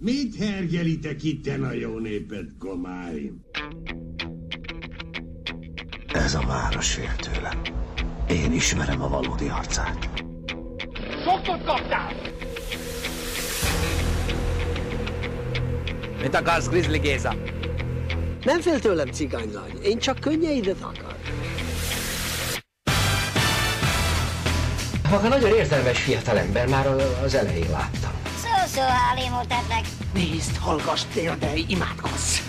Mit hergelitek itten a jó népet, komáim? Ez a város fél tőlem. Én ismerem a valódi arcát. Sokot kaptál! Mit akarsz, Grizzly Géza? Nem fél tőlem, cigánylány. Én csak könnyeidet akar. Maga nagyon érzelmes fiatalember, már az elején láttam. Szó-szó, álémoltatnak. Nézd, hallgass, térdelj, imádkozz!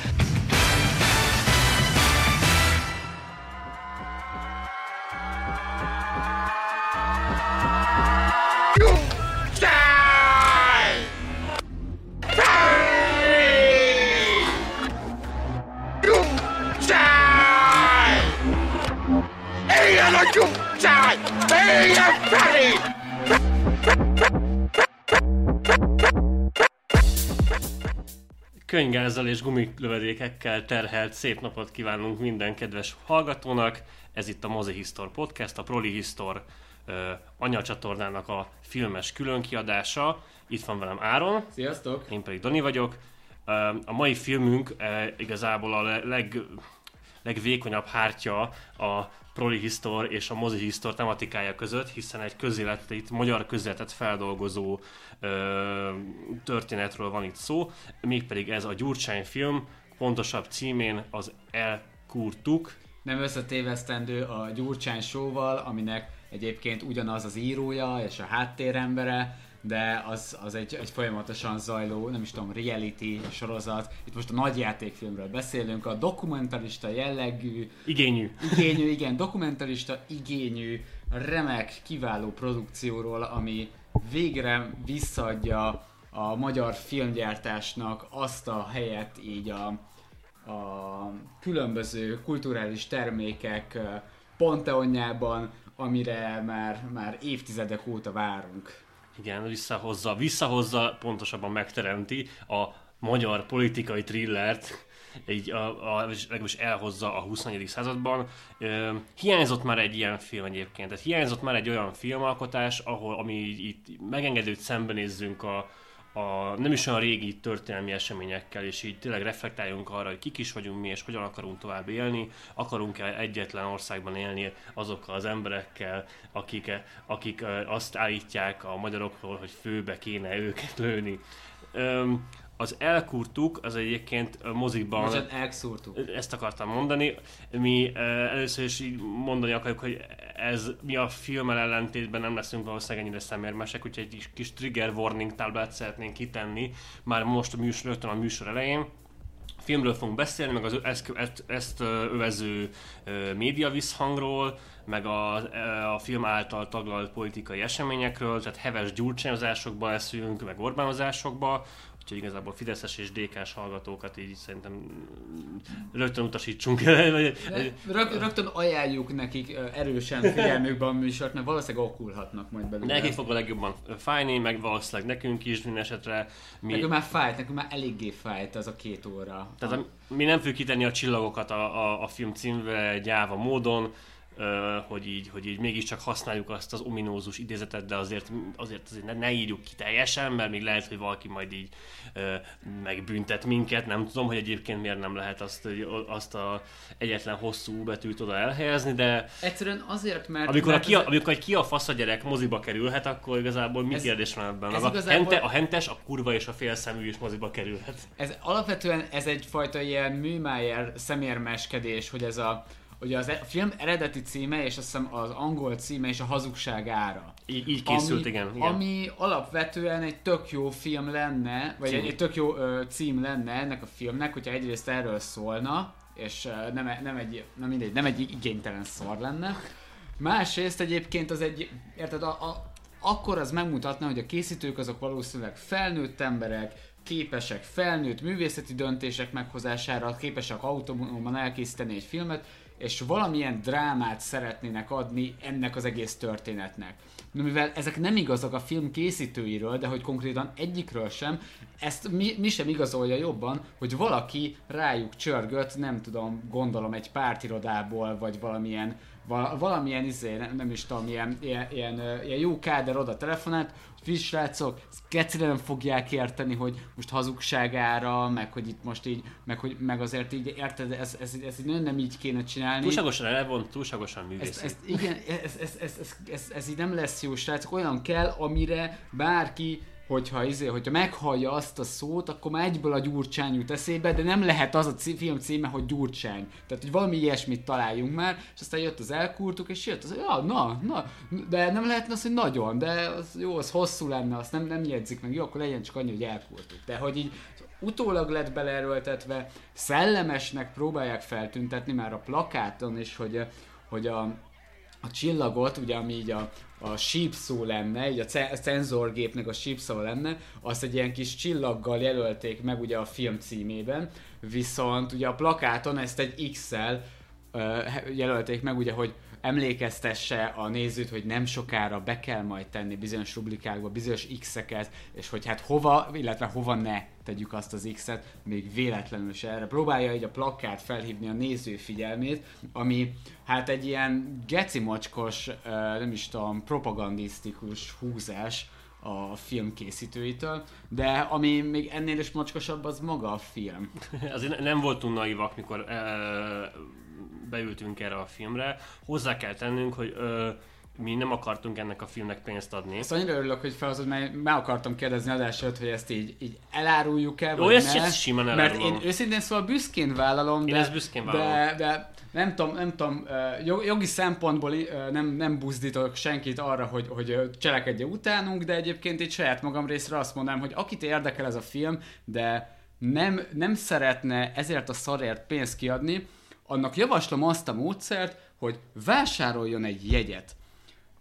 Könygázzal és gumilövedékekkel terhelt szép napot kívánunk minden kedves hallgatónak. Ez itt a Mozi Histor Podcast, a Proli Histor uh, anyacsatornának a filmes különkiadása. Itt van velem Áron. Sziasztok! Én pedig Dani vagyok. Uh, a mai filmünk uh, igazából a le- leg, legvékonyabb hártya a Proli Histor és a Mozi Histor tematikája között, hiszen egy közéletet, magyar közéletet feldolgozó ö, történetről van itt szó, mégpedig ez a Gyurcsány film, pontosabb címén az Elkurtuk. Nem összetévesztendő a Gyurcsány showval, aminek egyébként ugyanaz az írója és a háttérembere, de az, az egy, egy folyamatosan zajló, nem is tudom, reality sorozat. Itt most a nagyjátékfilmről beszélünk, a dokumentarista jellegű, Igényű. igényű, igen, dokumentarista igényű, remek, kiváló produkcióról, ami végre visszaadja a magyar filmgyártásnak azt a helyet így a, a különböző kulturális termékek ö, panteonjában, amire már, már évtizedek óta várunk. Igen, visszahozza, visszahozza, pontosabban megteremti a magyar politikai thrillert, így a, a, legalábbis elhozza a 21. században. Ö, hiányzott már egy ilyen film egyébként, tehát hiányzott már egy olyan filmalkotás, ahol ami így, itt megengedő, hogy szembenézzünk a, a nem is olyan régi történelmi eseményekkel, és így tényleg reflektáljunk arra, hogy kik is vagyunk mi, és hogyan akarunk tovább élni, akarunk-e egyetlen országban élni azokkal az emberekkel, akik, akik azt állítják a magyarokról, hogy főbe kéne őket lőni. Az elkurtuk, az egyébként a mozikban... Most elszúrtuk. Ezt akartam mondani. Mi először is így mondani akarjuk, hogy ez mi a filmmel ellentétben nem leszünk valószínűleg ennyire szemérmesek, úgyhogy egy kis, kis trigger warning táblát szeretnénk kitenni már most a műsor, rögtön a műsor elején. Filmről fogunk beszélni, meg az ezt, ezt, ezt övező média visszhangról, meg a, a film által taglalt politikai eseményekről, tehát heves gyurcsányozásokba leszünk, meg Orbánozásokba, úgyhogy igazából Fideszes és DK-s hallgatókat így szerintem rögtön utasítsunk el. Rög, rögtön ajánljuk nekik erősen figyelmükbe a műsort, mert valószínűleg okulhatnak majd belőle. Nekik fog a legjobban fájni, meg valószínűleg nekünk is minden esetre. Mi, Nekünk már fájt, nekünk már eléggé fájt az a két óra. tehát a, mi nem fogjuk kitenni a csillagokat a, a, a film címre gyáva módon, hogy így, hogy így mégiscsak használjuk azt az ominózus idézetet, de azért, azért, azért ne, ne írjuk ki teljesen, mert még lehet, hogy valaki majd így megbüntet minket, nem tudom, hogy egyébként miért nem lehet azt, azt a egyetlen hosszú betűt oda elhelyezni, de Egyszerűen azért, mert... amikor, a mert ki a, amikor egy ki a fasz a gyerek moziba kerülhet, akkor igazából mi Ez- kérdés van ebben? ez A, igazából- hente, a hentes, a kurva és a félszemű is moziba kerülhet. Ez alapvetően ez egyfajta ilyen műmájer szemérmeskedés, hogy ez a Ugye az e- a film eredeti címe, és azt hiszem az angol címe, és a hazugság ára. Így, így készült, ami, igen. igen. Ami alapvetően egy tök jó film lenne, vagy Cím. egy, egy tök jó ö, cím lenne ennek a filmnek, hogyha egyrészt erről szólna, és ö, nem, nem egy, nem mindegy, nem egy igénytelen szar lenne. Másrészt egyébként az egy, érted, a, a, akkor az megmutatna, hogy a készítők azok valószínűleg felnőtt emberek, képesek felnőtt művészeti döntések meghozására, képesek autonóman elkészíteni egy filmet, és valamilyen drámát szeretnének adni ennek az egész történetnek. Na, mivel ezek nem igazak a film készítőiről, de hogy konkrétan egyikről sem, ezt mi, mi sem igazolja jobban, hogy valaki rájuk csörgött, nem tudom, gondolom egy pártirodából, vagy valamilyen val- valamilyen izé, nem, nem is tudom, ilyen, ilyen, ilyen, ilyen jó káder oda telefonált, figyelj srácok, kecire nem fogják érteni, hogy most hazugságára, meg hogy itt most így, meg, hogy, meg azért így, érted, ez, ez, ez, ez így nem így kéne csinálni. Túlságosan elvont, túlságosan Ezt, művészi. ezt, igen, ez, ez, ez, ez, ez, ez így nem lesz jó, srácok. Olyan kell, amire bárki, hogyha, izé, hogyha meghallja azt a szót, akkor már egyből a gyurcsány jut eszébe, de nem lehet az a cí- film címe, hogy gyurcsány. Tehát, hogy valami ilyesmit találjunk már, és aztán jött az elkurtuk, és jött az, ja, na, na, de nem lehetne az, hogy nagyon, de az, jó, az hosszú lenne, azt nem, nem jegyzik meg, jó, akkor legyen csak annyi, hogy elkurtuk. De hogy így utólag lett beleerőltetve, szellemesnek próbálják feltüntetni már a plakáton is, hogy, hogy a, a csillagot, ugye ami így a, a sípszó lenne, így a ce- a cenzorgépnek a sípszó lenne, azt egy ilyen kis csillaggal jelölték meg ugye a film címében, viszont ugye a plakáton ezt egy X-el jelölték meg, ugye, hogy emlékeztesse a nézőt, hogy nem sokára be kell majd tenni bizonyos rublikákba, bizonyos X-eket, és hogy hát hova, illetve hova ne tegyük azt az X-et, még véletlenül se erre. Próbálja így a plakát felhívni a néző figyelmét, ami hát egy ilyen geci mocskos, ö, nem is tudom, propagandisztikus húzás a film készítőitől, de ami még ennél is mocskosabb, az maga a film. Azért ne- nem voltunk naivak, mikor ö, beültünk erre a filmre. Hozzá kell tennünk, hogy ö, mi nem akartunk ennek a filmnek pénzt adni. Ezt annyira örülök, hogy felhozod, mert meg akartam kérdezni adás előtt, hogy ezt így, így eláruljuk-e, Jó, vagy ezt- ne. simán Mert elárulom. én őszintén szóval büszkén vállalom, Én de, ezt büszkén de, vállalom. de nem tudom, nem tudom, jogi szempontból nem, nem buzdítok senkit arra, hogy, hogy cselekedje utánunk, de egyébként itt saját magam részre azt mondanám, hogy akit érdekel ez a film, de nem, nem szeretne ezért a szarért pénzt kiadni, annak javaslom azt a módszert, hogy vásároljon egy jegyet.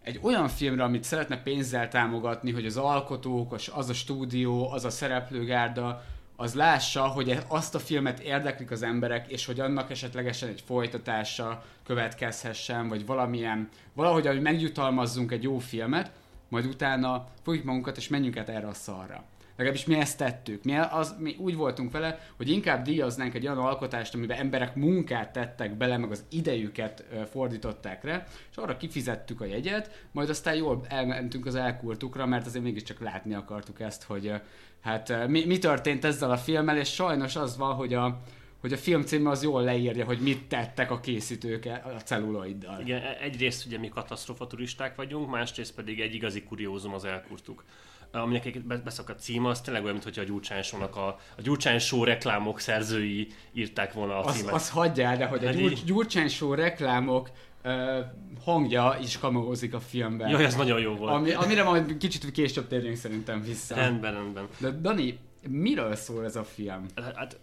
Egy olyan filmre, amit szeretne pénzzel támogatni, hogy az alkotók, az a stúdió, az a szereplőgárda, az lássa, hogy e- azt a filmet érdeklik az emberek, és hogy annak esetlegesen egy folytatása következhessen, vagy valamilyen, valahogy, hogy megjutalmazzunk egy jó filmet, majd utána fogjuk magunkat, és menjünk át erre a szarra. Legalábbis mi ezt tettük. Mi, az, mi úgy voltunk vele, hogy inkább díjaznánk egy olyan alkotást, amiben emberek munkát tettek bele, meg az idejüket fordították rá, és arra kifizettük a jegyet, majd aztán jól elmentünk az elkurtukra, mert azért mégiscsak látni akartuk ezt, hogy hát ö, mi, mi történt ezzel a filmmel, és sajnos az van, hogy a, hogy a film címe az jól leírja, hogy mit tettek a készítők a celluloiddal. Igen, e- egyrészt ugye mi katasztrofa turisták vagyunk, másrészt pedig egy igazi kuriózum az elkurtuk. Aminek egy be- beszakadt címe, az tényleg olyan, mintha a Gyurcsány Show-nak a, a Gyurcsány Show reklámok szerzői írták volna a Az, címet. az hagyjál, de hogy a Hát Gyur, így- Gyurcsány Show reklámok ö, hangja is kameózik a filmben. Jaj, ez nagyon jó volt. Ami, amire majd kicsit később térjünk szerintem vissza. Rendben, rendben. De Dani, miről szól ez a film? Hát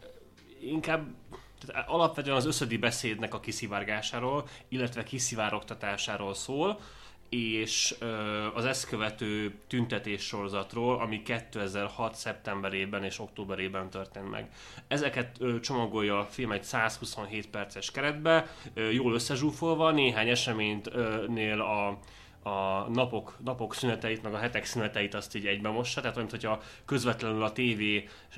inkább tehát alapvetően az összödi beszédnek a kiszivárgásáról, illetve kiszivárogtatásáról szól, és az ezt követő tüntetés sorozatról, ami 2006. szeptemberében és októberében történt meg. Ezeket csomagolja a film egy 127 perces keretbe, jól összezsúfolva, néhány eseménynél a a napok, napok szüneteit, meg a hetek szüneteit azt így egybe mossa, tehát olyan, hogyha közvetlenül a TV,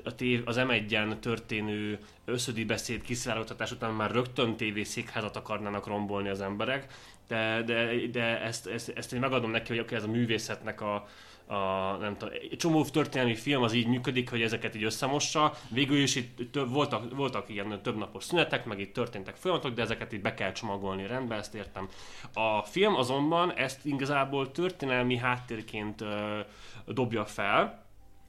a tév, az M1-en történő összödi beszéd kiszivárogtatás után már rögtön TV székházat akarnának rombolni az emberek, de, de, de ezt, ezt, ezt én megadom neki, hogy oké, ez a művészetnek a, a, nem tudom, egy csomó történelmi film az így működik, hogy ezeket így összemossa. Végül is itt több, voltak, voltak ilyen több napos szünetek, meg itt történtek folyamatok, de ezeket így be kell csomagolni rendbe, ezt értem. A film azonban ezt igazából történelmi háttérként ö, dobja fel,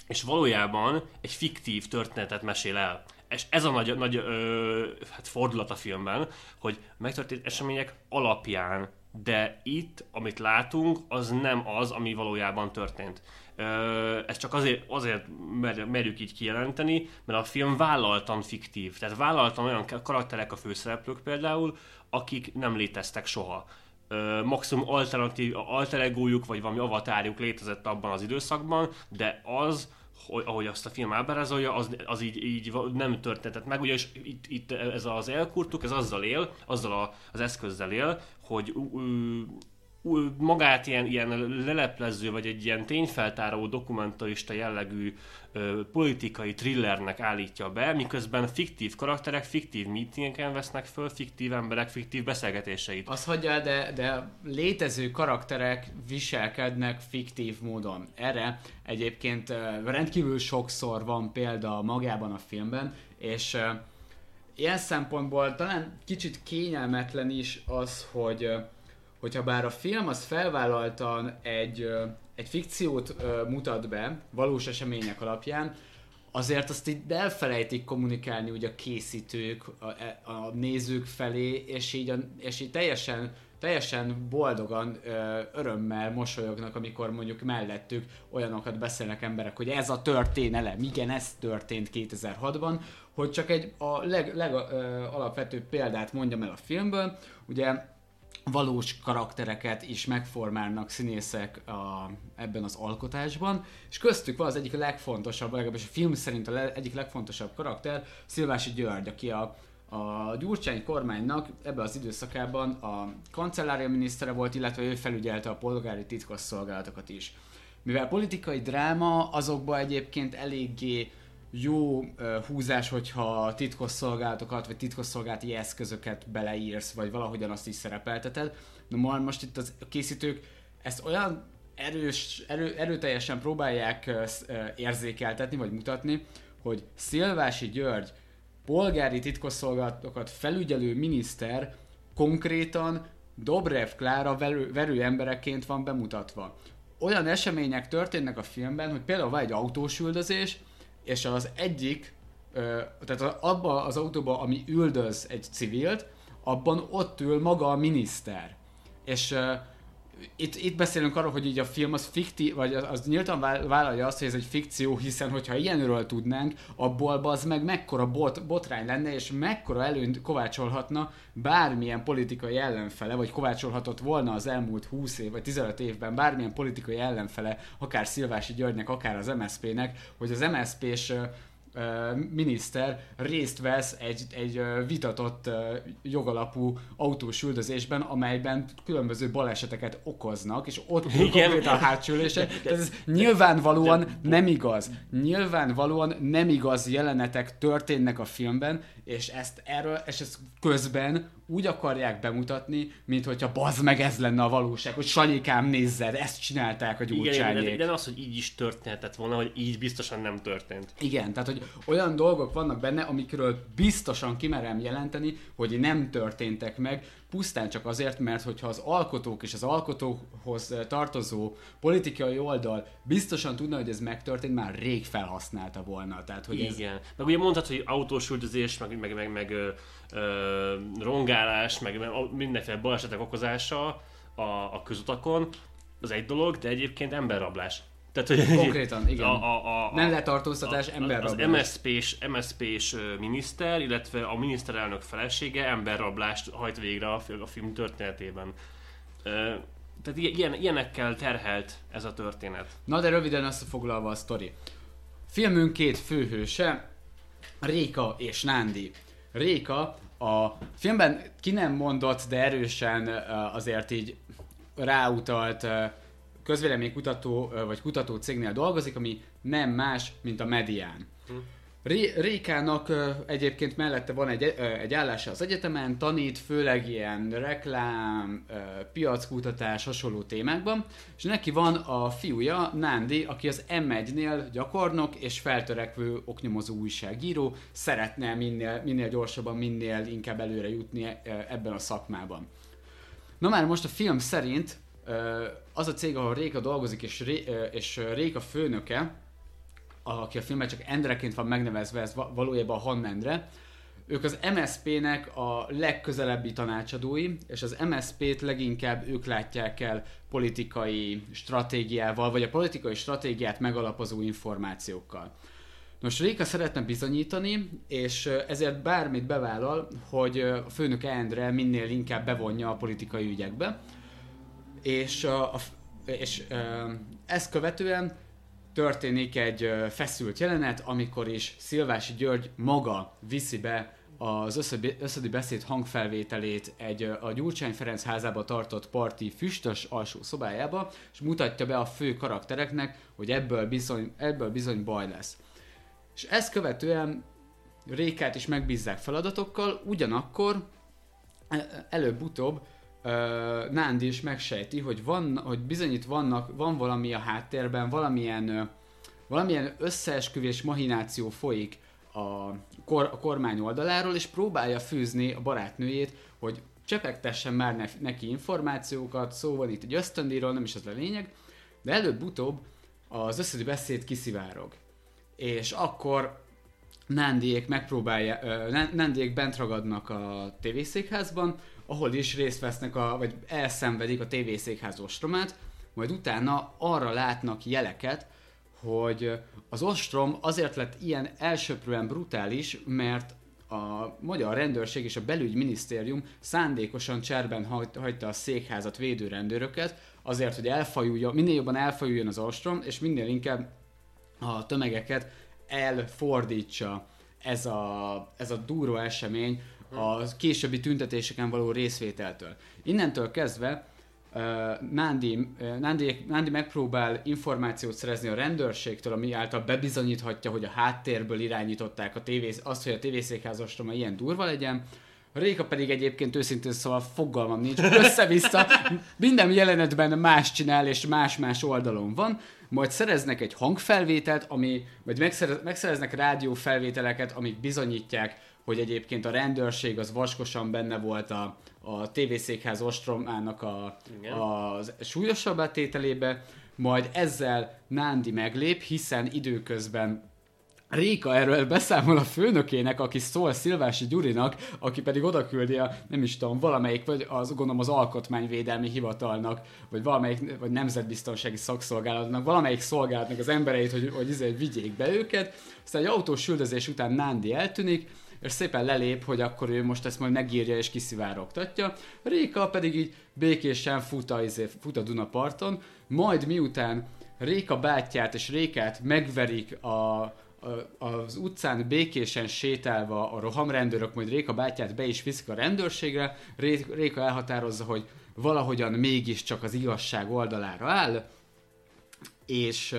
és valójában egy fiktív történetet mesél el. És ez a nagy, nagy ö, hát fordulat a filmben, hogy megtörtént események alapján, de itt, amit látunk, az nem az, ami valójában történt. Ö, ezt csak azért, azért mer, merjük így kijelenteni, mert a film vállaltan fiktív. Tehát vállaltan olyan karakterek a főszereplők például, akik nem léteztek soha ö, maximum alternatív, alter egójuk, vagy valami avatárjuk létezett abban az időszakban, de az, hogy, ahogy azt a film ábrázolja, az, az így, így nem történhetett meg, ugyanis itt, itt ez az elkurtuk, ez azzal él, azzal a, az eszközzel él, hogy magát ilyen, ilyen leleplező, vagy egy ilyen tényfeltáró dokumentarista jellegű ö, politikai thrillernek állítja be, miközben fiktív karakterek fiktív meetingeken vesznek föl, fiktív emberek fiktív beszélgetéseit. Azt hagyja, de, de létező karakterek viselkednek fiktív módon. Erre egyébként rendkívül sokszor van példa magában a filmben, és ilyen szempontból talán kicsit kényelmetlen is az, hogy hogyha bár a film az felvállaltan egy, egy fikciót mutat be, valós események alapján, azért azt így elfelejtik kommunikálni ugye a készítők a, a nézők felé, és így, a, és így teljesen, teljesen boldogan, örömmel mosolyognak, amikor mondjuk mellettük olyanokat beszélnek emberek, hogy ez a történelem, igen, ez történt 2006-ban, hogy csak egy a leg, leg ö, példát mondjam el a filmből, ugye valós karaktereket is megformálnak színészek a, ebben az alkotásban, és köztük van az egyik legfontosabb, legalábbis a film szerint a le, egyik legfontosabb karakter, Szilvási György, aki a, a Gyurcsány kormánynak ebben az időszakában a kancellária minisztere volt, illetve ő felügyelte a polgári titkosszolgálatokat is. Mivel politikai dráma, azokba egyébként eléggé jó húzás, hogyha titkosszolgálatokat, vagy titkosszolgálati eszközöket beleírsz, vagy valahogyan azt is szerepelteted. De ma- most itt az, készítők ezt olyan erős, erő, erőteljesen próbálják érzékeltetni, vagy mutatni, hogy Szilvási György polgári titkosszolgálatokat felügyelő miniszter konkrétan Dobrev Klára verő, verő embereként van bemutatva. Olyan események történnek a filmben, hogy például van egy autós üldözés, és az egyik, tehát abban az autóban, ami üldöz egy civilt, abban ott ül maga a miniszter. És itt, itt beszélünk arról, hogy így a film az fiktív, vagy az, az nyíltan vál- vállalja azt, hogy ez egy fikció, hiszen hogyha ilyenről tudnánk, abból az meg mekkora bot, botrány lenne, és mekkora előnyt kovácsolhatna bármilyen politikai ellenfele, vagy kovácsolhatott volna az elmúlt 20 év, vagy 15 évben bármilyen politikai ellenfele, akár Szilvási Györgynek, akár az MSZP-nek, hogy az MSZP-s miniszter részt vesz egy, egy vitatott jogalapú autós üldözésben, amelyben különböző baleseteket okoznak, és ott konkrétan a. Tehát ez nyilvánvalóan nem igaz. Nyilvánvalóan nem igaz jelenetek történnek a filmben, és ezt erről, és ezt közben úgy akarják bemutatni, mint hogyha bazd meg ez lenne a valóság, hogy Sanyikám nézzed, ezt csinálták a Igen, igen, gyurcsányék. de, de az, hogy így is történhetett volna, hogy így biztosan nem történt. Igen, tehát hogy olyan dolgok vannak benne, amikről biztosan kimerem jelenteni, hogy nem történtek meg, pusztán csak azért, mert hogyha az alkotók és az alkotóhoz eh, tartozó politikai oldal biztosan tudna, hogy ez megtörtént, már rég felhasználta volna. Tehát, hogy ez, Igen. Meg ugye mondtad, hogy autós üldözés, meg, meg, meg, meg ö, ö, rongálás, meg meg mindenféle balesetek okozása a, a közutakon, az egy dolog, de egyébként emberrablás. Tehát, hogy Konkrétan, igen. A, a, a, nem letartóztatás, az emberrablás. MSZP-s, MSZP-s ö, miniszter, illetve a miniszterelnök felesége emberrablást hajt végre a, a film történetében. Tehát ilyen, ilyenekkel terhelt ez a történet. Na de röviden összefoglalva a sztori. Filmünk két főhőse, Réka és Nándi. Réka a filmben ki nem mondott, de erősen azért így ráutalt közvéleménykutató vagy kutató cégnél dolgozik, ami nem más, mint a Medián. Ré- Rékának egyébként mellette van egy, ö, egy állása az egyetemen, tanít főleg ilyen reklám, piackutatás, hasonló témákban, és neki van a fiúja, Nándi, aki az M1-nél gyakornok és feltörekvő oknyomozó újságíró, szeretne minél, minél gyorsabban, minél inkább előre jutni ebben a szakmában. Na már most a film szerint az a cég, ahol Réka dolgozik, és, Ré, és Réka főnöke, aki a filmben csak Endreként van megnevezve, ez va- valójában Han Endre, ők az MSZP-nek a legközelebbi tanácsadói, és az MSZP-t leginkább ők látják el politikai stratégiával, vagy a politikai stratégiát megalapozó információkkal. Nos, Réka szeretne bizonyítani, és ezért bármit bevállal, hogy a főnök Endre minél inkább bevonja a politikai ügyekbe, és, a, a, és ezt követően történik egy feszült jelenet, amikor is Szilvási György maga viszi be az összödi, beszéd hangfelvételét egy a Gyurcsány Ferenc házába tartott parti füstös alsó szobájába, és mutatja be a fő karaktereknek, hogy ebből bizony, ebből bizony baj lesz. És ezt követően Rékát is megbízzák feladatokkal, ugyanakkor e- előbb-utóbb ö, Nándi is megsejti, hogy, van, hogy bizony itt vannak, van valami a háttérben, valamilyen, ö, valamilyen összeesküvés mahináció folyik a, kor, a kormány oldaláról, és próbálja fűzni a barátnőjét, hogy csepegtessen már ne, neki információkat, szó van itt egy ösztöndíjról, nem is ez a lényeg, de előbb-utóbb az összedi beszéd kiszivárog. És akkor Nándiék megpróbálja, Nándiék bent ragadnak a tévészékházban, ahol is részt vesznek, a, vagy elszenvedik a tévészékház ostromát, majd utána arra látnak jeleket, hogy az ostrom azért lett ilyen elsöprően brutális, mert a magyar rendőrség és a belügyminisztérium szándékosan cserben hagy- hagyta a székházat védőrendőröket, azért, hogy elfajuljon, minél jobban elfajuljon az ostrom, és minél inkább a tömegeket elfordítsa ez a, ez a durva esemény a későbbi tüntetéseken való részvételtől. Innentől kezdve uh, Nándi, Nándi, Nándi megpróbál információt szerezni a rendőrségtől, ami által bebizonyíthatja, hogy a háttérből irányították a tévé, azt, hogy a tévészékház ostroma ilyen durva legyen. Réka pedig egyébként őszintén szóval fogalmam nincs, össze-vissza, minden jelenetben más csinál, és más-más oldalon van, majd szereznek egy hangfelvételt, ami, vagy megszerez, megszereznek rádiófelvételeket, amik bizonyítják, hogy egyébként a rendőrség az vaskosan benne volt a, a tévészékház ostromának a, Igen. a súlyosabb átételébe, majd ezzel Nándi meglép, hiszen időközben Réka erről beszámol a főnökének, aki szól Szilvási Gyurinak, aki pedig oda küldi a, nem is tudom, valamelyik, vagy az, gondolom az Alkotmányvédelmi Hivatalnak, vagy valamelyik, vagy Nemzetbiztonsági Szakszolgálatnak, valamelyik szolgálatnak az embereit, hogy, hogy, izé, hogy vigyék be őket. Aztán egy autós üldözés után Nándi eltűnik, és szépen lelép, hogy akkor ő most ezt majd megírja és kiszivárogtatja. Réka pedig így békésen fut a, izé, fut a Dunaparton, majd miután Réka bátyját és Rékát megverik a, az utcán békésen sétálva a rohamrendőrök, majd Réka bátyját be is viszik a rendőrségre, Ré- Réka elhatározza, hogy valahogyan mégiscsak az igazság oldalára áll, és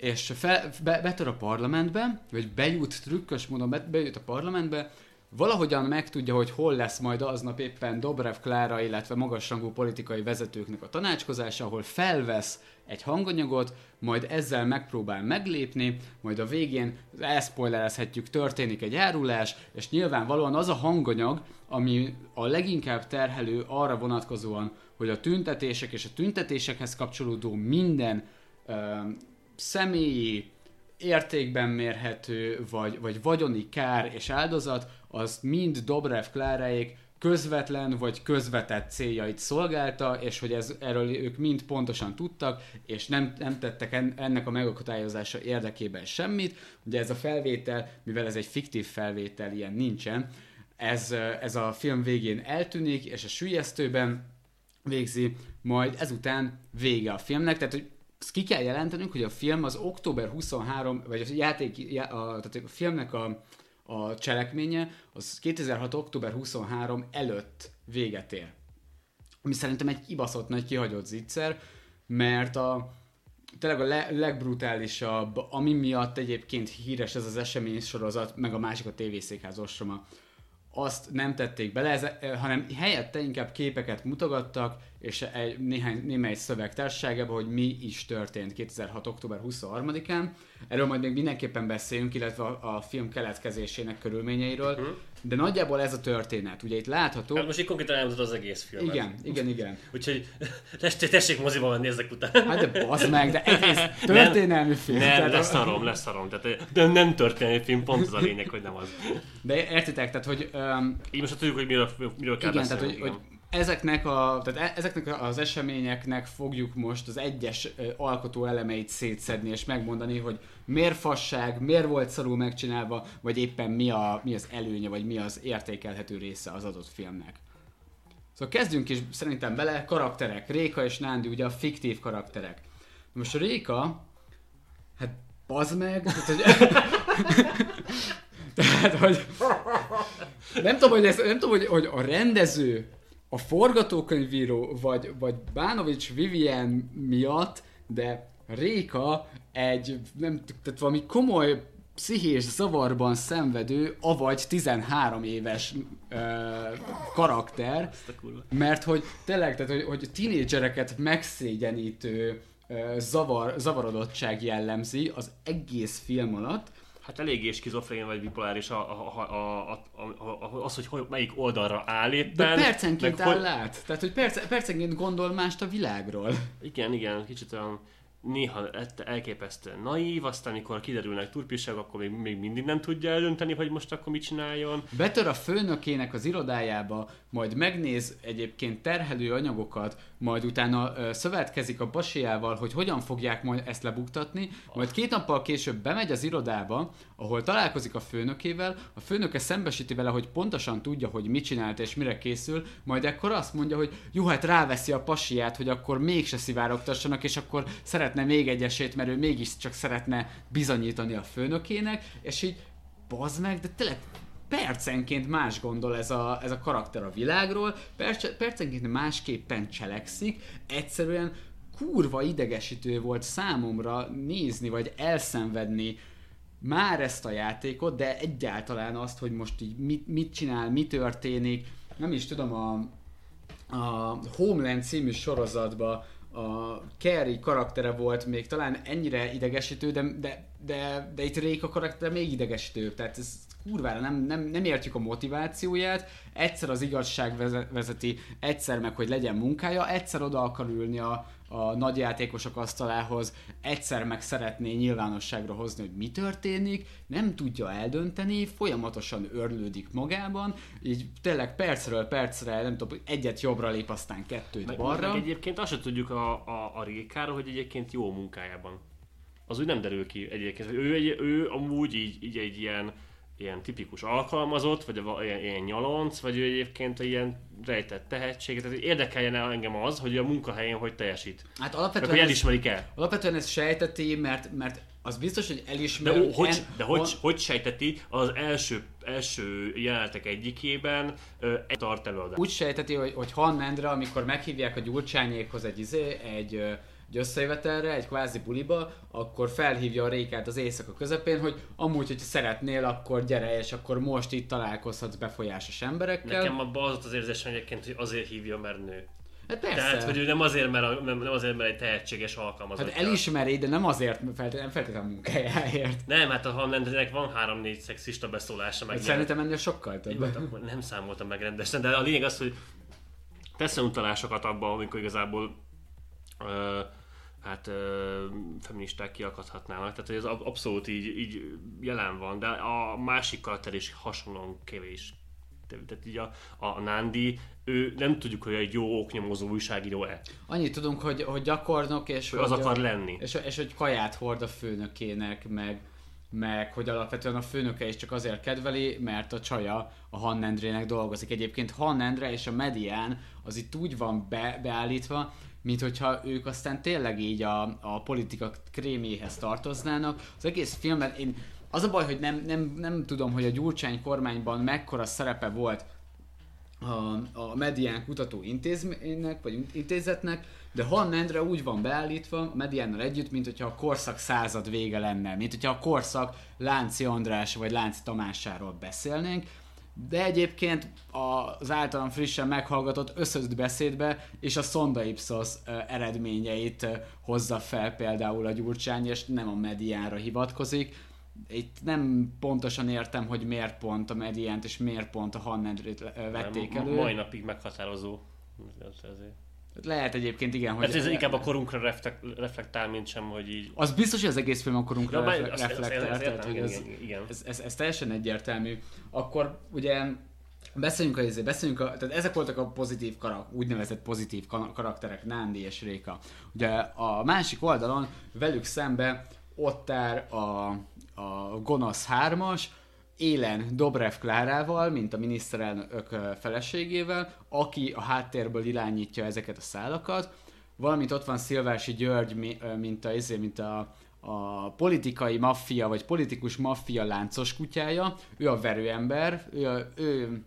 és fel, be, betör a parlamentbe, vagy bejut trükkös módon, be, bejut a parlamentbe, valahogyan megtudja, hogy hol lesz majd aznap éppen Dobrev Klára, illetve magasrangú politikai vezetőknek a tanácskozása, ahol felvesz egy hanganyagot, majd ezzel megpróbál meglépni, majd a végén elszpoilerezhetjük, történik egy árulás, és nyilvánvalóan az a hanganyag, ami a leginkább terhelő arra vonatkozóan, hogy a tüntetések és a tüntetésekhez kapcsolódó minden személyi, értékben mérhető, vagy, vagy vagyoni kár és áldozat, az mind Dobrev Kláráék közvetlen vagy közvetett céljait szolgálta, és hogy ez, erről ők mind pontosan tudtak, és nem, nem tettek en, ennek a megakadályozása érdekében semmit. Ugye ez a felvétel, mivel ez egy fiktív felvétel, ilyen nincsen, ez, ez a film végén eltűnik, és a sülyeztőben végzi, majd ezután vége a filmnek, tehát hogy ezt ki kell jelentenünk, hogy a film az október 23, vagy a játék, já- a, tehát a filmnek a, a cselekménye az 2006. október 23 előtt véget ér. Ami szerintem egy kibaszott nagy kihagyott zicser, mert a tényleg a le, legbrutálisabb, ami miatt egyébként híres ez az esemény sorozat, meg a másik a tévészékház ostroma, azt nem tették bele, ez, eh, hanem helyette inkább képeket mutogattak, és egy, néhány, némely szöveg társaságában, hogy mi is történt 2006. október 23-án. Erről majd még mindenképpen beszélünk, illetve a, a film keletkezésének körülményeiről, de nagyjából ez a történet. Ugye itt látható... Hát most így konkrétan elmondod az egész filmet. Igen, igen, igen. Úgyhogy tessék, tessék moziba menni ezek után. Hát de bazd meg, de egész történelmi film. Nem, tehát- leszarom, leszarom. Tehát nem, nem történelmi film, pont az a lényeg, hogy nem az. De értitek, tehát hogy... Um, Így most tudjuk, hogy miről, miről kell igen, tehát beszélni. hogy, hogy ezeknek, a, tehát e- ezeknek az eseményeknek fogjuk most az egyes alkotó elemeit szétszedni és megmondani, hogy miért fasság, miért volt szarul megcsinálva, vagy éppen mi, a, mi az előnye, vagy mi az értékelhető része az adott filmnek. Szóval kezdjünk is szerintem bele, karakterek. Réka és Nándi ugye a fiktív karakterek. Most a Réka, hát bazd meg, tehát hogy, tehát, hogy nem tudom, hogy, ez, nem tudom hogy, hogy a rendező, a forgatókönyvíró, vagy, vagy Bánovics Vivien miatt, de Réka egy, nem tehát valami komoly pszichés zavarban szenvedő, avagy 13 éves ö, karakter, mert hogy tényleg, tehát hogy, hogy tínédzsereket megszégyenítő ö, zavar, zavarodottság jellemzi az egész film alatt, Hát eléggé skizofrén vagy bipoláris a, a, a, a, a, a, az, hogy hogy melyik oldalra áll éppen. de percenként áll hogy- át. Tehát, hogy perce, percenként gondol mást a világról. Igen, igen, kicsit olyan néha el- elképesztően naív, aztán amikor kiderülnek turpiság, akkor még, még mindig nem tudja eldönteni, hogy most akkor mit csináljon. Betör a főnökének az irodájába, majd megnéz egyébként terhelő anyagokat, majd utána ö, szövetkezik a pasiával, hogy hogyan fogják majd ezt lebuktatni, majd két nappal később bemegy az irodába, ahol találkozik a főnökével, a főnöke szembesíti vele, hogy pontosan tudja, hogy mit csinált és mire készül, majd ekkor azt mondja, hogy jó, hát ráveszi a pasiát, hogy akkor mégse szivárogtassanak, és akkor szeretne még egy esélyt, mert ő mégiscsak szeretne bizonyítani a főnökének, és így bazd meg, de tényleg percenként más gondol ez a, ez a karakter a világról, perce, percenként másképpen cselekszik, egyszerűen kurva idegesítő volt számomra nézni, vagy elszenvedni már ezt a játékot, de egyáltalán azt, hogy most így mit, mit csinál, mi történik, nem is tudom, a, a Homeland című sorozatban a Carrie karaktere volt még talán ennyire idegesítő, de, de, de, de itt Réka karaktere még idegesítőbb, tehát ez kurvára nem, nem, nem értjük a motivációját, egyszer az igazság veze- vezeti, egyszer meg, hogy legyen munkája, egyszer oda akar ülni a, a nagyjátékosok asztalához, egyszer meg szeretné nyilvánosságra hozni, hogy mi történik, nem tudja eldönteni, folyamatosan örlődik magában, így tényleg percről percre, nem tudom, egyet jobbra lép, aztán kettőt Meg, balra. meg egyébként azt sem tudjuk a, a, a Rékáról, hogy egyébként jó munkájában. Az úgy nem derül ki egyébként. Ő, egy, ő amúgy így, így egy ilyen, ilyen tipikus alkalmazott, vagy ilyen, ilyen nyalonc, vagy ő egyébként egy ilyen rejtett tehetség. Tehát érdekeljen el engem az, hogy a munkahelyén hogy teljesít. Hát Meg alapvetően, hogy elismerik el. alapvetően ez sejteti, mert, mert az biztos, hogy De, elismer... ó, hogy, en- de hogy, on- hogy sejteti az első, első jelenetek egyikében ö, egy tart előadás? úgy sejteti, hogy, hogy Han Endre, amikor meghívják a gyurcsányékhoz egy, izé, egy, ö, egy összejövetelre, egy kvázi buliba, akkor felhívja a Rékát az éjszaka közepén, hogy amúgy, hogyha szeretnél, akkor gyere, és akkor most itt találkozhatsz befolyásos emberekkel. Nekem abban az az érzésem egyébként, hogy azért hívja, mert nő. hát persze. Tehát, hogy ő nem azért, mert, nem, azért, mert egy tehetséges alkalmazott. Hát elismeri, de nem azért feltétlenül, a munkájáért. Nem, hát a Hannendnek van három-négy szexista beszólása, meg Hát szerintem ennél sokkal több. Jó, hát akkor nem számoltam meg rendesen, de a lényeg az, hogy teszem utalásokat abba, amikor igazából ö, hát ö, feministák kiakadhatnának, tehát hogy ez ab- abszolút így, így jelen van, de a másik karakter is hasonlóan kevés. Te- Tehát így a, a Nandi, ő nem tudjuk, hogy egy jó oknyomozó újságíró-e, Annyit tudunk, hogy, hogy gyakornok, és hogy az hogy, akar lenni. És, és hogy kaját hord a főnökének, meg, meg hogy alapvetően a főnöke is csak azért kedveli, mert a csaja a Han Endrének dolgozik. Egyébként Han Endre és a Medián az itt úgy van be, beállítva, mint hogyha ők aztán tényleg így a, a politika kréméhez tartoznának. Az egész filmben én az a baj, hogy nem, nem, nem tudom, hogy a Gyurcsány kormányban mekkora szerepe volt a, a Medián kutató intézménynek, vagy intézetnek, de Han Endre úgy van beállítva a Mediánnal együtt, mint hogyha a korszak század vége lenne, mint hogyha a korszak Lánci András vagy Lánci Tamásáról beszélnénk, egyébként az általam frissen meghallgatott összözd beszédbe és a Sonda Ipsos eredményeit hozza fel például a Gyurcsány, és nem a mediánra hivatkozik. Itt nem pontosan értem, hogy miért pont a mediánt és miért pont a Hannendrét ö, vették elő. Mai napig meghatározó. Ezért. Lehet egyébként igen, hogy... Hát ez inkább a korunkra reflek- reflektál, mint sem, hogy így... Az biztos, hogy az egész film a korunkra azt- reflektál, tehát hogy ez, igen, ez, ez, ez, teljesen egyértelmű. Akkor ugye beszéljünk a, izé- beszéljünk a, tehát ezek voltak a pozitív karak, úgynevezett pozitív ka- karakterek, Nándi és Réka. Ugye a másik oldalon velük szembe ott áll a, a gonosz hármas, élen Dobrev Klárával, mint a miniszterelnök feleségével, aki a háttérből irányítja ezeket a szálakat, valamint ott van Szilvási György, mint a, izé, mint a, a politikai maffia, vagy politikus maffia láncos kutyája, ő a verőember, ő, a, ő,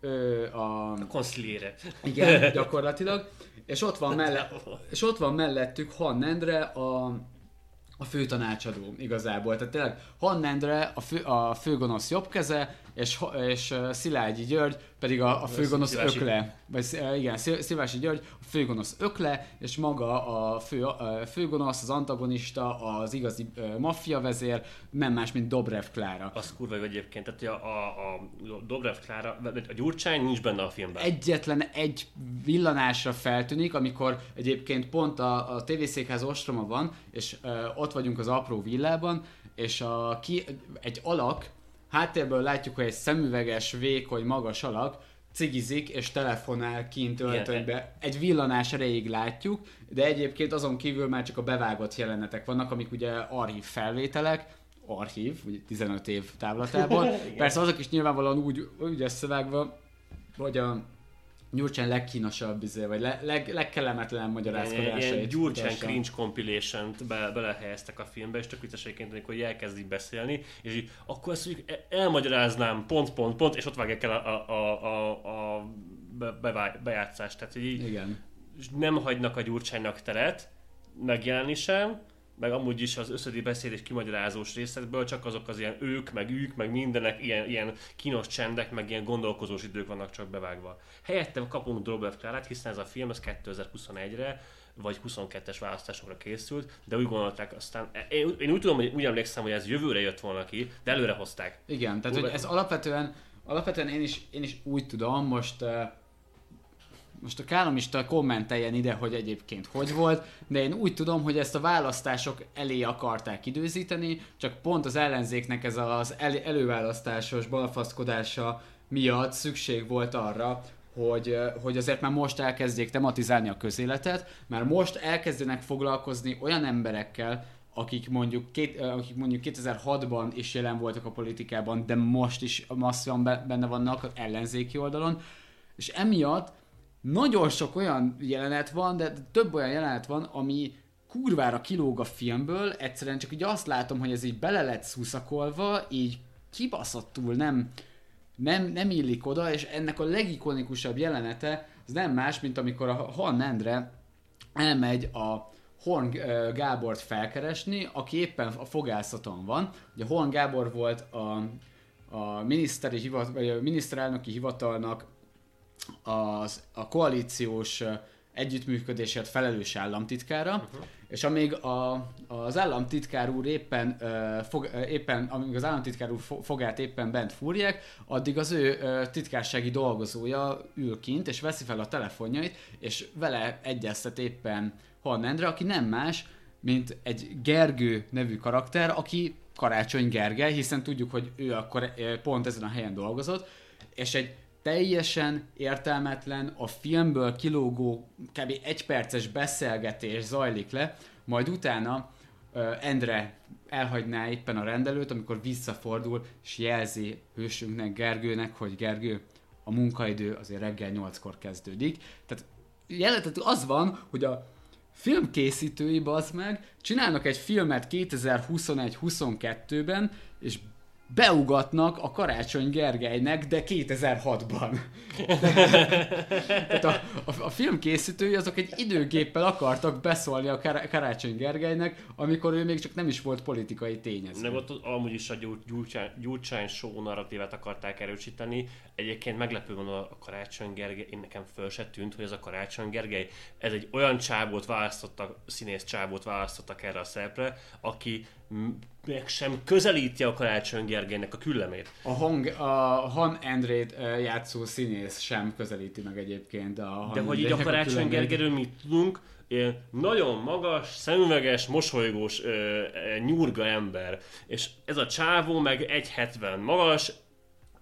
ő a... A konsziliére. Igen, gyakorlatilag. És ott van, melle, és ott van mellettük Han Endre, a, a főtanácsadó igazából. Tehát tényleg Han Endre a, fő, a főgonosz jobb keze, és, és Szilágyi György pedig a, a főgonosz Szilási. ökle. Vagy igen, Szil- Szilágyi György a főgonosz ökle, és maga a fő, uh, főgonosz, az antagonista, az igazi maffia vezér, nem más, mint Dobrev Klára. Az kurva egyébként, tehát a, a, a Dobrev Klára, a Gyurcsány nincs benne a filmben. egyetlen egy villanásra feltűnik, amikor egyébként pont a, a tévészékház ostroma van, és ö, ott vagyunk az apró villában, és a, ki, egy alak, háttérből látjuk, hogy egy szemüveges, vékony, magas alak, cigizik és telefonál kint öltönybe. Egy villanás erejéig látjuk, de egyébként azon kívül már csak a bevágott jelenetek vannak, amik ugye archív felvételek, archív, ugye 15 év távlatából. Persze azok is nyilvánvalóan úgy, úgy összevágva, hogy a Gyurcsány legkínosabb, izé, vagy le, leg, legkellemetlenebb Ilyen, magyarázkodásait. ilyen Gyurcsány mutassa. cringe compilation-t be, belehelyeztek a filmbe, és tök vicces egyébként, amikor így elkezdik beszélni, és így, akkor ezt mondjuk e- elmagyaráznám, pont, pont, pont, és ott vágják el a, a, a, a, be, bejátszást. Tehát így Igen. nem hagynak a Gyurcsánynak teret megjelenni sem, meg amúgy is az összödi beszéd és kimagyarázós részekből csak azok az ilyen ők, meg ők, meg mindenek, ilyen, ilyen kínos csendek, meg ilyen gondolkozós idők vannak csak bevágva. Helyette kapunk Dobrev Klárát, hiszen ez a film az 2021-re vagy 22-es választásokra készült, de úgy gondolták aztán, én, én úgy tudom, hogy úgy emlékszem, hogy ez jövőre jött volna ki, de előre hozták. Igen, tehát hogy ez alapvetően, alapvetően én is, én is úgy tudom, most most a kálomista kommenteljen ide, hogy egyébként hogy volt, de én úgy tudom, hogy ezt a választások elé akarták időzíteni, csak pont az ellenzéknek ez az el, előválasztásos balfaszkodása miatt szükség volt arra, hogy, hogy azért már most elkezdjék tematizálni a közéletet, mert most elkezdenek foglalkozni olyan emberekkel, akik mondjuk, két, akik mondjuk 2006-ban is jelen voltak a politikában, de most is masszívan be- benne vannak az ellenzéki oldalon, és emiatt nagyon sok olyan jelenet van, de több olyan jelenet van, ami kurvára kilóg a filmből, egyszerűen csak így azt látom, hogy ez így bele lett szuszakolva, így kibaszottul nem, nem, nem illik oda, és ennek a legikonikusabb jelenete az nem más, mint amikor a Han Endre elmegy a Horn Gábort felkeresni, aki éppen a fogászaton van. Ugye Horn Gábor volt a, a, miniszteri hivat, vagy a miniszterelnöki hivatalnak az, a koalíciós együttműködésért felelős államtitkára, uh-huh. és amíg a, az államtitkár úr éppen, ö, fog, éppen, amíg az államtitkár úr fo- fogát éppen bent fúrják, addig az ő ö, titkársági dolgozója ül kint, és veszi fel a telefonjait, és vele egyeztet éppen Han Endre, aki nem más, mint egy Gergő nevű karakter, aki Karácsony Gergely, hiszen tudjuk, hogy ő akkor pont ezen a helyen dolgozott, és egy teljesen értelmetlen, a filmből kilógó kb. egyperces beszélgetés zajlik le, majd utána ö, Endre elhagyná éppen a rendelőt, amikor visszafordul, és jelzi hősünknek, Gergőnek, hogy Gergő, a munkaidő azért reggel 8-kor kezdődik. Tehát jelentet az van, hogy a filmkészítői, bazd meg, csinálnak egy filmet 2021-22-ben, és beugatnak a Karácsony Gergelynek, de 2006-ban. Tehát a, a, a film készítői azok egy időgéppel akartak beszólni a Kar- Karácsony Gergelynek, amikor ő még csak nem is volt politikai tényező. Meg ott amúgy is a Gyur- Gyurcsány, Gyurcsány show narratívát akarták erősíteni. Egyébként meglepő van a Karácsony Gergely, én nekem föl se tűnt, hogy ez a Karácsony Gergely, ez egy olyan csábot választottak, színész csábot választottak erre a szerepre, aki meg sem közelíti a Karácsony Gergelynek a küllemét. A, hang, a Han Andrét ö, játszó színész sem közelíti meg egyébként a Han De hogy így a Karácsony Gergelyről mit tudunk, ilyen nagyon magas, szemüveges, mosolygós, ö, ö, nyurga ember. És ez a csávó meg 1,70 magas,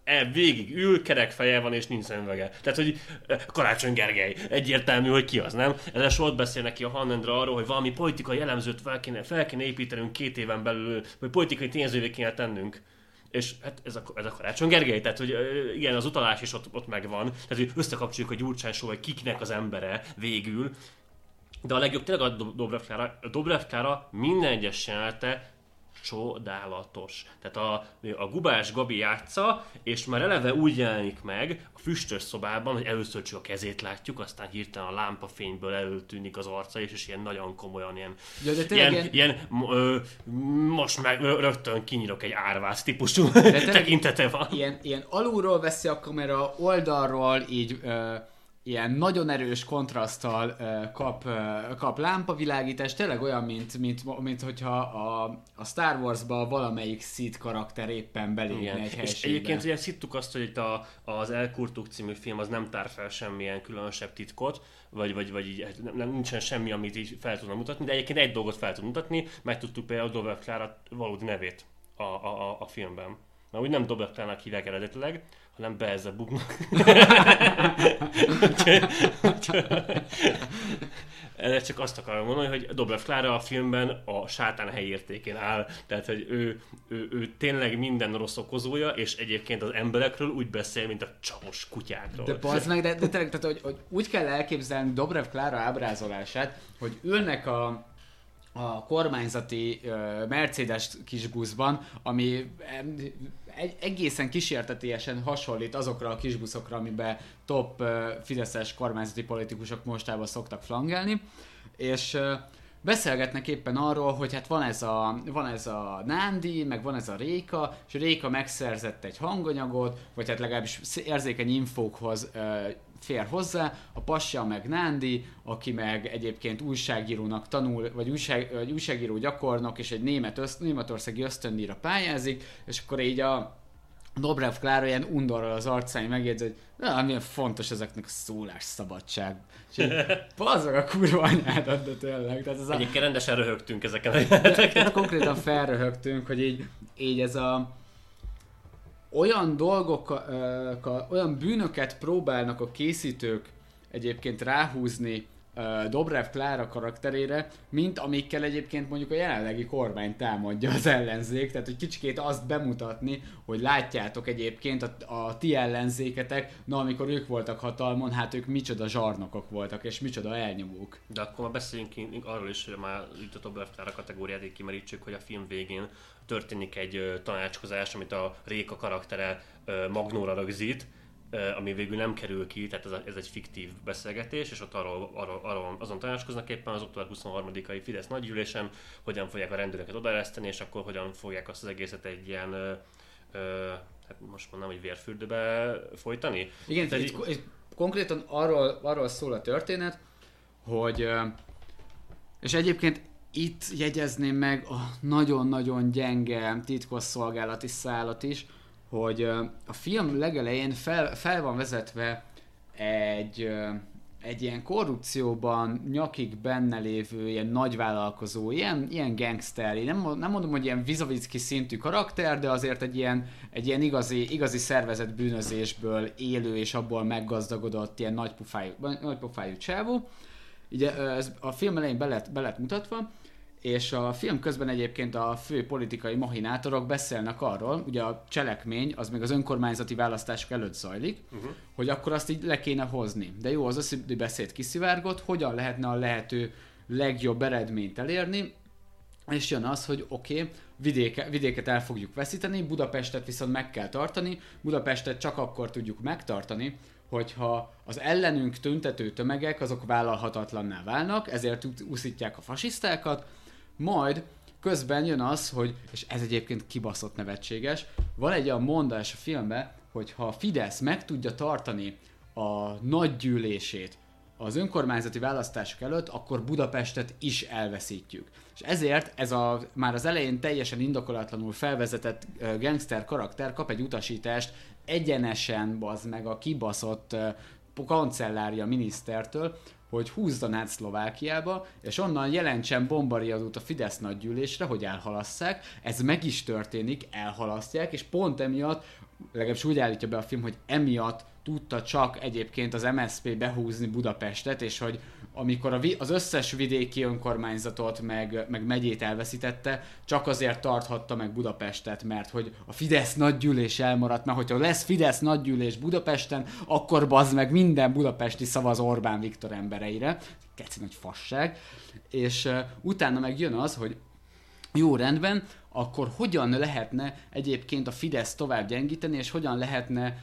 e, végig ül, kerek feje van és nincs szemüvege. Tehát, hogy ö, Karácsony Gergely, egyértelmű, hogy ki az, nem? Ezzel ott beszél neki a Hannendra arról, hogy valami politikai elemzőt fel kéne, fel kéne építenünk két éven belül, vagy politikai tényezővé kéne tennünk. És hát ez a, ez a Karácsony Gergely, tehát hogy ö, igen, az utalás is ott, ott megvan, tehát hogy összekapcsoljuk a Gyurcsány show, hogy kiknek az embere végül, De a legjobb tényleg a Dob- Dobrev Klára, Dobrev minden egyes jelenete csodálatos. Tehát a, a Gubás Gabi játsza, és már eleve úgy jelenik meg a füstös szobában, hogy először csak a kezét látjuk, aztán hirtelen a lámpafényből előtűnik az arca, és, és ilyen nagyon komolyan, ilyen, Ja, de ilyen, ilyen- ö, most meg rögtön kinyírok egy árvász típusú tekintete van. ilyen, ilyen alulról veszi a kamera, oldalról így ö, ilyen nagyon erős kontraszttal kap, kap lámpavilágítást, tényleg olyan, mint, mint, mint hogyha a, a Star Wars-ba valamelyik Sith karakter éppen belépne egy És helységbe. egyébként ugye szittuk azt, hogy itt a, az Elkurtuk című film az nem tár fel semmilyen különösebb titkot, vagy, vagy, vagy így, nem, nem, nincsen semmi, amit így fel tudna mutatni, de egyébként egy dolgot fel tud mutatni, megtudtuk például Dobrev Klára valódi nevét a, a, a, a filmben. Mert úgy nem Dobrev Klárának hívják eredetileg, hanem Beelzebubnak. Csak azt akarom mondani, hogy Dobrev Klára a filmben a sátán helyértékén áll, tehát hogy ő, ő, ő tényleg minden rossz okozója, és egyébként az emberekről úgy beszél, mint a csapos kutyákról. De bazd meg, de, de tényleg, tehát, hogy, hogy úgy kell elképzelni Dobrev Klára ábrázolását, hogy ülnek a, a kormányzati uh, Mercedes kis buszban, ami egy, egészen kísértetiesen hasonlít azokra a kis buszokra, amiben top fideszes kormányzati politikusok mostában szoktak flangelni, és beszélgetnek éppen arról, hogy hát van ez, a, van ez a Nándi, meg van ez a Réka, és Réka megszerzett egy hanganyagot, vagy hát legalábbis érzékeny infókhoz fér hozzá, a pasja meg Nándi, aki meg egyébként újságírónak tanul, vagy, újság, vagy újságíró gyakornok, és egy német öszt, németországi ösztöndíjra pályázik, és akkor így a Dobrev Klára ilyen undorral az arcán megjegyzi, hogy na, milyen fontos ezeknek a szólásszabadság. És így, meg a kurva anyádat, de tényleg. Tehát ez a, Egyébként rendesen röhögtünk ezeken a jeleneteken. tehát konkrétan felröhögtünk, hogy így, így ez a olyan dolgok, olyan bűnöket próbálnak a készítők egyébként ráhúzni Dobrev Klára karakterére, mint amikkel egyébként mondjuk a jelenlegi kormány támadja az ellenzék, tehát hogy kicsikét azt bemutatni, hogy látjátok egyébként a, a ti ellenzéketek, na amikor ők voltak hatalmon, hát ők micsoda zsarnokok voltak, és micsoda elnyomók. De akkor már beszéljünk arról is, hogy már itt a Dobrev Klára kategóriát így kimerítsük, hogy a film végén történik egy tanácskozás, amit a Réka karaktere Magnóra rögzít, ami végül nem kerül ki, tehát ez, ez egy fiktív beszélgetés, és ott arról, arról, arról azon tanácskoznak éppen az október 23-ai Fidesz nagygyűlésen, hogyan fogják a rendőröket odaereszteni, és akkor hogyan fogják azt az egészet egy ilyen ö, ö, hát most mondanám, hogy vérfürdőbe folytani. Igen, Tehát itt, itt konkrétan arról, arról szól a történet, hogy és egyébként itt jegyezném meg a nagyon-nagyon gyenge titkosszolgálati szállat is, hogy a film legelején fel, fel van vezetve egy, egy ilyen korrupcióban nyakig benne lévő ilyen nagyvállalkozó, ilyen, ilyen gangster, nem, nem mondom, hogy ilyen Vizovicki szintű karakter, de azért egy ilyen, egy ilyen igazi, igazi szervezett bűnözésből élő és abból meggazdagodott ilyen nagypufájú, nagypufájú csávó. Ugye ez a film elején be lett, be lett mutatva, és a film közben egyébként a fő politikai mahinátorok beszélnek arról, ugye a cselekmény az még az önkormányzati választások előtt zajlik, uh-huh. hogy akkor azt így le kéne hozni. De jó, az összi beszéd kiszivárgott, hogyan lehetne a lehető legjobb eredményt elérni, és jön az, hogy oké, okay, vidéke, vidéket el fogjuk veszíteni, Budapestet viszont meg kell tartani, Budapestet csak akkor tudjuk megtartani, hogyha az ellenünk tüntető tömegek azok vállalhatatlanná válnak, ezért úszítják a fasisztákat, majd közben jön az, hogy, és ez egyébként kibaszott nevetséges, van egy olyan mondás a filmben, hogy ha Fidesz meg tudja tartani a nagy gyűlését az önkormányzati választások előtt, akkor Budapestet is elveszítjük. És ezért ez a már az elején teljesen indokolatlanul felvezetett uh, gangster karakter kap egy utasítást egyenesen bazd meg a kibaszott uh, kancellárja minisztertől, hogy húzzon át Szlovákiába, és onnan jelentsen bombariadót a Fidesz nagygyűlésre, hogy elhalasszák. Ez meg is történik, elhalasztják, és pont emiatt, legalábbis úgy állítja be a film, hogy emiatt tudta csak egyébként az MSZP behúzni Budapestet, és hogy amikor a, vi- az összes vidéki önkormányzatot meg, meg megyét elveszítette, csak azért tarthatta meg Budapestet, mert hogy a Fidesz nagygyűlés elmaradt, mert hogyha lesz Fidesz nagygyűlés Budapesten, akkor bazd meg minden budapesti szavaz Orbán Viktor embereire. Keci nagy fasság. És uh, utána meg jön az, hogy jó rendben, akkor hogyan lehetne egyébként a Fidesz tovább gyengíteni, és hogyan lehetne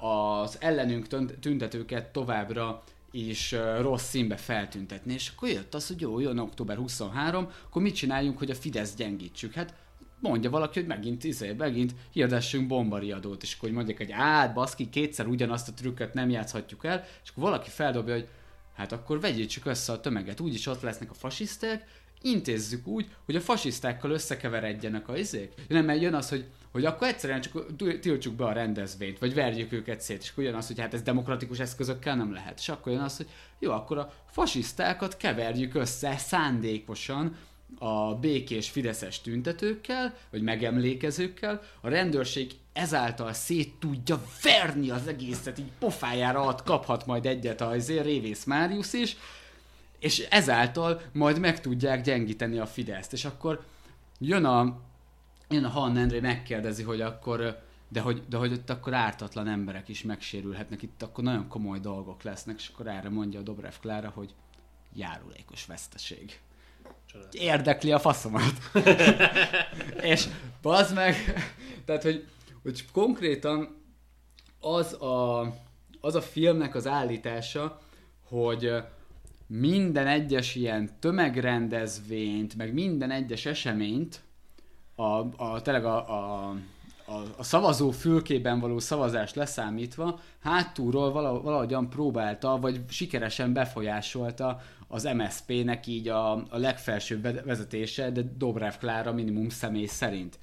az ellenünk tüntetőket továbbra is rossz színbe feltüntetni. És akkor jött az, hogy jó, jön október 23, akkor mit csináljunk, hogy a Fidesz gyengítsük? Hát mondja valaki, hogy megint, izé, megint hirdessünk bombariadót, és akkor hogy mondják, hogy át, baszki, kétszer ugyanazt a trükköt nem játszhatjuk el, és akkor valaki feldobja, hogy hát akkor vegyítsük össze a tömeget, úgyis ott lesznek a fasiszták, intézzük úgy, hogy a fasisztákkal összekeveredjenek a izék. Nem, mert jön az, hogy, hogy akkor egyszerűen csak tiltsuk be a rendezvényt, vagy verjük őket szét, és akkor jön az, hogy hát ez demokratikus eszközökkel nem lehet. És akkor jön az, hogy jó, akkor a fasisztákat keverjük össze szándékosan a békés fideszes tüntetőkkel, vagy megemlékezőkkel, a rendőrség ezáltal szét tudja verni az egészet, így pofájára ad, kaphat majd egyet a izé, Révész Máriusz is, és ezáltal majd meg tudják gyengíteni a Fideszt. És akkor jön a, jön a Han Endre, megkérdezi, hogy akkor de hogy, de hogy ott akkor ártatlan emberek is megsérülhetnek, itt akkor nagyon komoly dolgok lesznek, és akkor erre mondja a Dobrev Klára, hogy járulékos veszteség. Érdekli a faszomat. és bazd meg, tehát hogy, hogy konkrétan az a, az a filmnek az állítása, hogy minden egyes ilyen tömegrendezvényt, meg minden egyes eseményt a, a, tényleg a, a, a, a szavazó fülkében való szavazást leszámítva, hátulról valahogyan próbálta, vagy sikeresen befolyásolta az MSZP-nek így a, a legfelsőbb vezetése, de Dobrev Klára minimum személy szerint.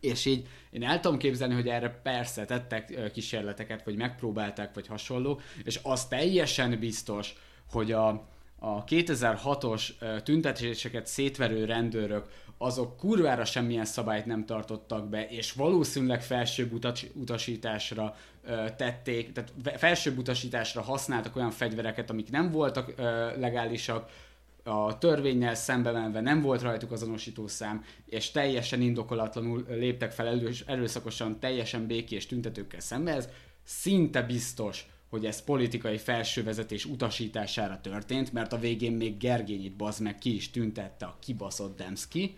És így én el tudom képzelni, hogy erre persze tettek kísérleteket, vagy megpróbálták, vagy hasonló, és az teljesen biztos, hogy a, a 2006-os tüntetéseket szétverő rendőrök azok kurvára semmilyen szabályt nem tartottak be, és valószínűleg felsőbb utas, utasításra ö, tették, tehát felsőbb utasításra használtak olyan fegyvereket, amik nem voltak ö, legálisak, a törvényel szembe menve nem volt rajtuk azonosítószám, és teljesen indokolatlanul léptek fel erős, erőszakosan, teljesen békés tüntetőkkel szembe, ez szinte biztos, hogy ez politikai felsővezetés utasítására történt, mert a végén még Gergényit bazd meg ki is tüntette a kibaszott Demszki,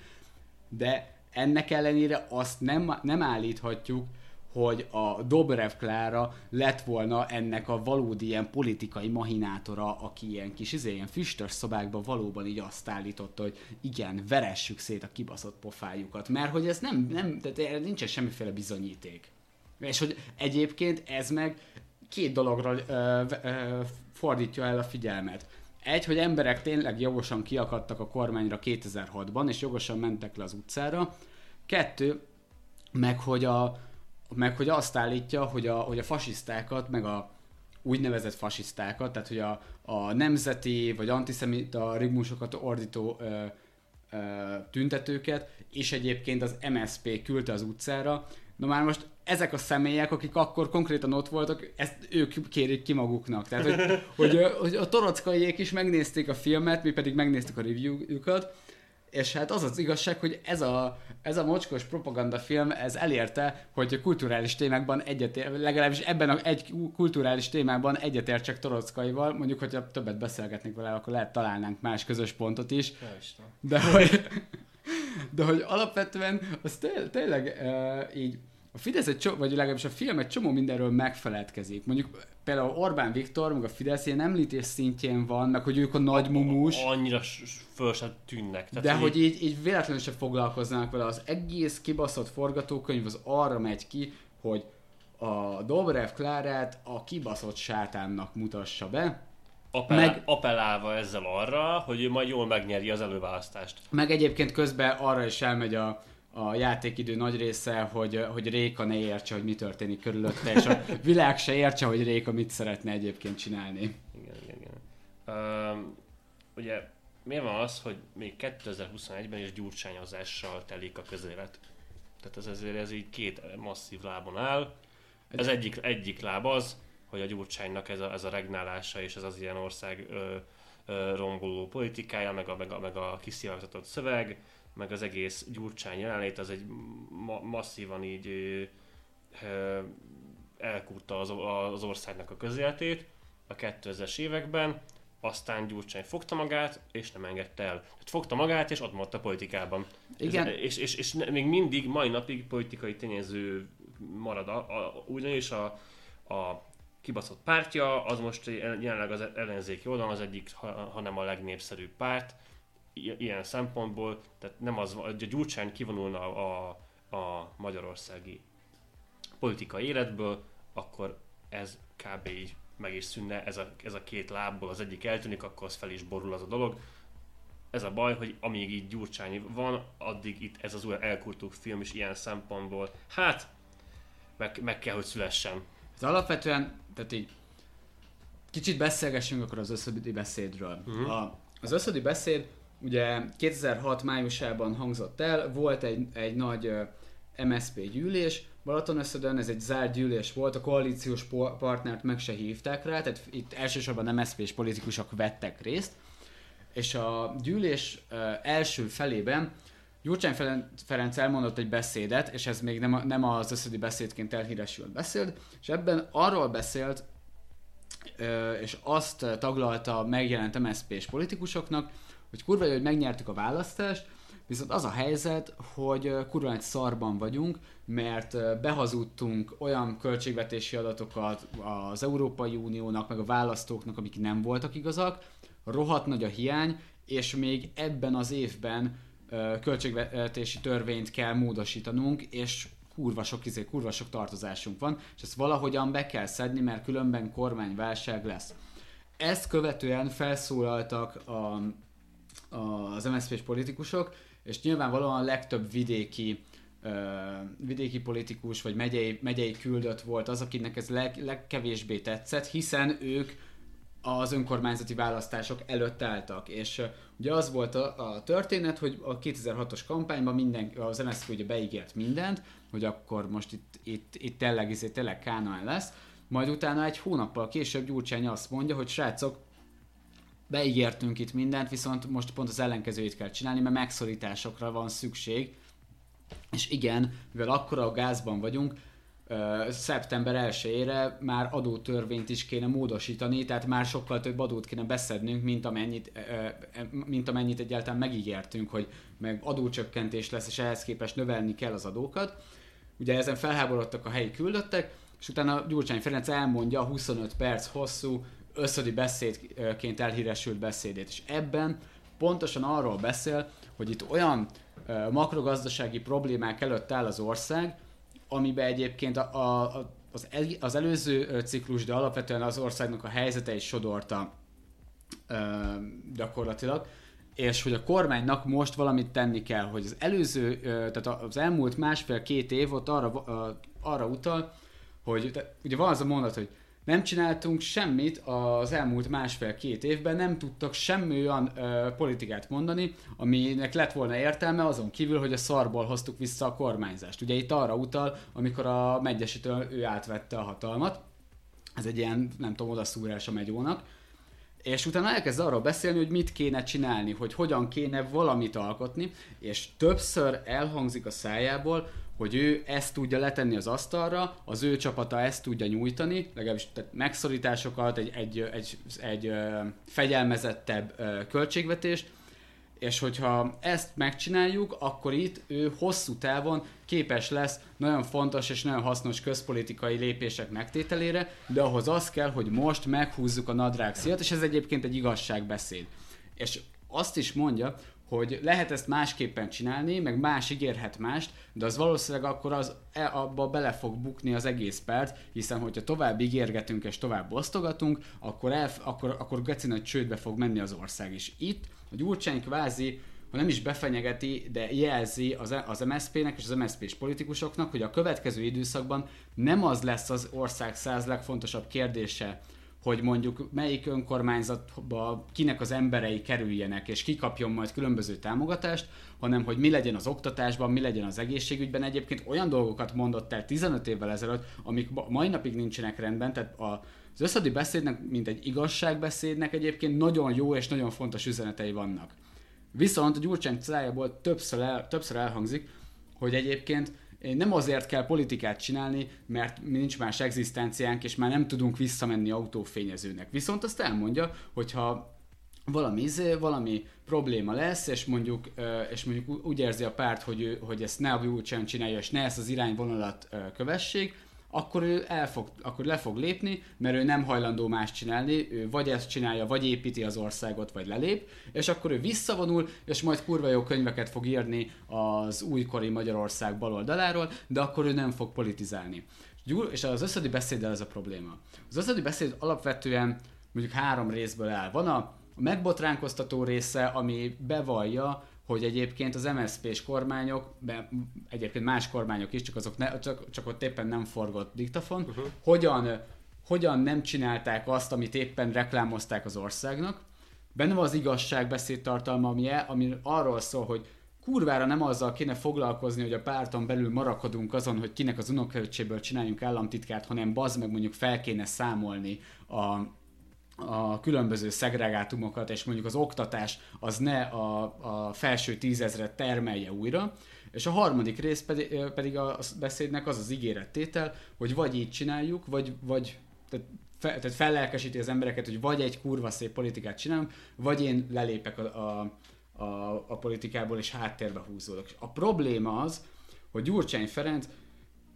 de ennek ellenére azt nem, nem állíthatjuk, hogy a Dobrev Klára lett volna ennek a valódi ilyen politikai mahinátora, aki ilyen kis izé, ilyen füstös szobákban valóban így azt állította, hogy igen, veressük szét a kibaszott pofájukat, mert hogy ez nem, nem tehát nincsen semmiféle bizonyíték. És hogy egyébként ez meg két dologra ö, ö, fordítja el a figyelmet. Egy, hogy emberek tényleg jogosan kiakadtak a kormányra 2006-ban, és jogosan mentek le az utcára. Kettő, meg hogy, a, meg hogy azt állítja, hogy a, hogy a fasisztákat, meg a úgynevezett fasisztákat, tehát hogy a, a nemzeti vagy antiszemita rigmusokat ordító ö, ö, tüntetőket, és egyébként az MSP küldte az utcára. Na már most ezek a személyek, akik akkor konkrétan ott voltak, ezt ők kérik ki maguknak. Tehát, hogy, hogy, hogy a torockaiék is megnézték a filmet, mi pedig megnéztük a review-jukat, és hát az az igazság, hogy ez a, ez a mocskos propagandafilm, ez elérte, hogy a kulturális témákban egyetér, legalábbis ebben a egy kulturális témában egyetértsek Torockaival, mondjuk, hogyha többet beszélgetnék vele, akkor lehet találnánk más közös pontot is. De hogy, de hogy alapvetően az té- tényleg uh, így a Fidesz egy csomó, vagy legalábbis a film egy csomó mindenről megfeledkezik. Mondjuk például Orbán Viktor, meg a Fidesz ilyen említés szintjén van, meg hogy ők a nagy mumus. Annyira föl sem tűnnek. Tehát, de hogy így, így véletlenül sem foglalkoznak vele. Az egész kibaszott forgatókönyv az arra megy ki, hogy a Dobrev Klárát a kibaszott sátánnak mutassa be, Appellá- meg, appellálva ezzel arra, hogy ő majd jól megnyeri az előválasztást. Meg egyébként közben arra is elmegy a, a játékidő nagy része, hogy, hogy Réka ne értse, hogy mi történik körülötte, és a világ se értse, hogy Réka mit szeretne egyébként csinálni. Igen, igen, igen. Uh, ugye miért van az, hogy még 2021-ben is gyurcsányozással telik a közélet? Tehát ez ezért ez így két masszív lábon áll. Ez egyik, egyik láb az, hogy a Gyurcsánynak ez a, ez a regnálása és ez az ilyen ország ö, ö, romboló politikája, meg a, meg a, meg a kiszivárgtatott szöveg, meg az egész Gyurcsány jelenlét, az egy ma- masszívan így ö, elkúrta az, az országnak a közéletét a 2000-es években, aztán Gyurcsány fogta magát, és nem engedte el. Tehát fogta magát, és ott maradt a politikában. Igen. Ez, és, és, és még mindig, mai napig politikai tényező marad. A, a, ugyanis a, a kibaszott pártja, az most jelenleg az ellenzéki oldalon az egyik, ha, hanem a legnépszerűbb párt, ilyen szempontból, tehát nem az, hogy a Gyurcsány kivonulna a, a magyarországi politikai életből, akkor ez kb. így meg is szűnne, ez a, ez a két lábból az egyik eltűnik, akkor az fel is borul az a dolog. Ez a baj, hogy amíg így Gyurcsány van, addig itt ez az új elkurtuk film is ilyen szempontból, hát meg, meg kell, hogy szülessen. Ez alapvetően, tehát így kicsit beszélgessünk akkor az összödi beszédről. Uh-huh. A, az összödi beszéd ugye 2006 májusában hangzott el, volt egy, egy nagy ö, MSZP gyűlés, Balatonösszödön ez egy zárt gyűlés volt, a koalíciós partnert meg se hívták rá, tehát itt elsősorban MSZP-s politikusok vettek részt, és a gyűlés első felében Gyurcsány Ferenc elmondott egy beszédet, és ez még nem, nem az összödi beszédként elhíresült beszéd, és ebben arról beszélt, és azt taglalta megjelent MSZP-s politikusoknak, hogy kurva jó, hogy megnyertük a választást, viszont az a helyzet, hogy kurva egy szarban vagyunk, mert behazudtunk olyan költségvetési adatokat az Európai Uniónak, meg a választóknak, amik nem voltak igazak, rohadt nagy a hiány, és még ebben az évben költségvetési törvényt kell módosítanunk, és kurva sok, izé, kurva sok tartozásunk van, és ezt valahogyan be kell szedni, mert különben kormányválság lesz. Ezt követően felszólaltak a, az MSZP-s politikusok, és nyilvánvalóan a legtöbb vidéki vidéki politikus vagy megyei, megyei küldött volt az, akinek ez leg, legkevésbé tetszett, hiszen ők az önkormányzati választások előtt álltak, és ugye az volt a, a történet, hogy a 2006-os kampányban minden, az MSZP ugye beígért mindent, hogy akkor most itt, itt, itt tényleg, izé, tényleg Kánaán lesz, majd utána egy hónappal később Gyurcsány azt mondja, hogy srácok, beígértünk itt mindent, viszont most pont az ellenkezőjét kell csinálni, mert megszorításokra van szükség. És igen, mivel akkora a gázban vagyunk, szeptember 1-ére már adótörvényt is kéne módosítani, tehát már sokkal több adót kéne beszednünk, mint amennyit, mint amennyit egyáltalán megígértünk, hogy meg adócsökkentés lesz, és ehhez képest növelni kell az adókat. Ugye ezen felháborodtak a helyi küldöttek, és utána Gyurcsány Ferenc elmondja a 25 perc hosszú összödi beszédként elhíresült beszédét, és ebben pontosan arról beszél, hogy itt olyan makrogazdasági problémák előtt áll az ország, amiben egyébként a, a, az, el, az előző ciklus, de alapvetően az országnak a helyzete is sodorta ö, gyakorlatilag, és hogy a kormánynak most valamit tenni kell, hogy az előző, ö, tehát az elmúlt másfél-két év ott arra, ö, arra utal, hogy ugye van az a mondat, hogy nem csináltunk semmit az elmúlt másfél-két évben, nem tudtak semmi olyan ö, politikát mondani, aminek lett volna értelme azon kívül, hogy a szarból hoztuk vissza a kormányzást. Ugye itt arra utal, amikor a Megyesitől ő átvette a hatalmat, ez egy ilyen, nem tudom, odaszúrás a megyónak, és utána elkezd arról beszélni, hogy mit kéne csinálni, hogy hogyan kéne valamit alkotni, és többször elhangzik a szájából, hogy ő ezt tudja letenni az asztalra, az ő csapata ezt tudja nyújtani, legalábbis tehát megszorításokat, egy, egy, egy, egy fegyelmezettebb költségvetést, és hogyha ezt megcsináljuk, akkor itt ő hosszú távon képes lesz nagyon fontos és nagyon hasznos közpolitikai lépések megtételére, de ahhoz az kell, hogy most meghúzzuk a nadrág és ez egyébként egy igazságbeszéd. És azt is mondja, hogy lehet ezt másképpen csinálni, meg más ígérhet mást, de az valószínűleg akkor az, e, abba bele fog bukni az egész párt, hiszen hogyha tovább ígérgetünk és tovább osztogatunk, akkor, el, akkor, akkor geci nagy csődbe fog menni az ország is. Itt a Gyurcsány kvázi, ha nem is befenyegeti, de jelzi az, az MSZP-nek és az MSZP-s politikusoknak, hogy a következő időszakban nem az lesz az ország száz legfontosabb kérdése, hogy mondjuk melyik önkormányzatba kinek az emberei kerüljenek, és ki kapjon majd különböző támogatást, hanem hogy mi legyen az oktatásban, mi legyen az egészségügyben. Egyébként olyan dolgokat mondott el 15 évvel ezelőtt, amik ma- mai napig nincsenek rendben, tehát a, az összadi beszédnek, mint egy igazságbeszédnek egyébként nagyon jó és nagyon fontos üzenetei vannak. Viszont a Gyurcsány szájából többször, el, többször elhangzik, hogy egyébként nem azért kell politikát csinálni, mert nincs más egzisztenciánk, és már nem tudunk visszamenni autófényezőnek. Viszont azt elmondja, hogyha valami, izé, valami probléma lesz, és mondjuk, és mondjuk úgy érzi a párt, hogy, ő, hogy ezt ne a Gyurcsány csinálja, és ne ezt az irányvonalat kövessék, akkor ő el fog, akkor le fog lépni, mert ő nem hajlandó más csinálni, ő vagy ezt csinálja, vagy építi az országot, vagy lelép, és akkor ő visszavonul, és majd kurva jó könyveket fog írni az újkori Magyarország baloldaláról, de akkor ő nem fog politizálni. És az összödi beszéddel ez a probléma. Az összödi beszéd alapvetően mondjuk három részből áll. Van a megbotránkoztató része, ami bevallja, hogy egyébként az MSZP-s kormányok, de egyébként más kormányok is, csak, azok ne, csak, csak ott éppen nem forgott diktafon, uh-huh. hogyan, hogyan nem csinálták azt, amit éppen reklámozták az országnak. Benne van az igazságbeszéd tartalma, ami, el, ami arról szól, hogy kurvára nem azzal kéne foglalkozni, hogy a párton belül marakodunk azon, hogy kinek az unokaöccséből csináljunk államtitkát, hanem bazd meg mondjuk fel kéne számolni a, a különböző szegregátumokat, és mondjuk az oktatás az ne a, a felső tízezret termelje újra, és a harmadik rész pedig, pedig a beszédnek az az ígérettétel, hogy vagy így csináljuk, vagy, vagy tehát, fe, tehát fellelkesíti az embereket, hogy vagy egy kurva szép politikát csinálunk, vagy én lelépek a, a, a, a politikából, és háttérbe húzódok. A probléma az, hogy Gyurcsány Ferenc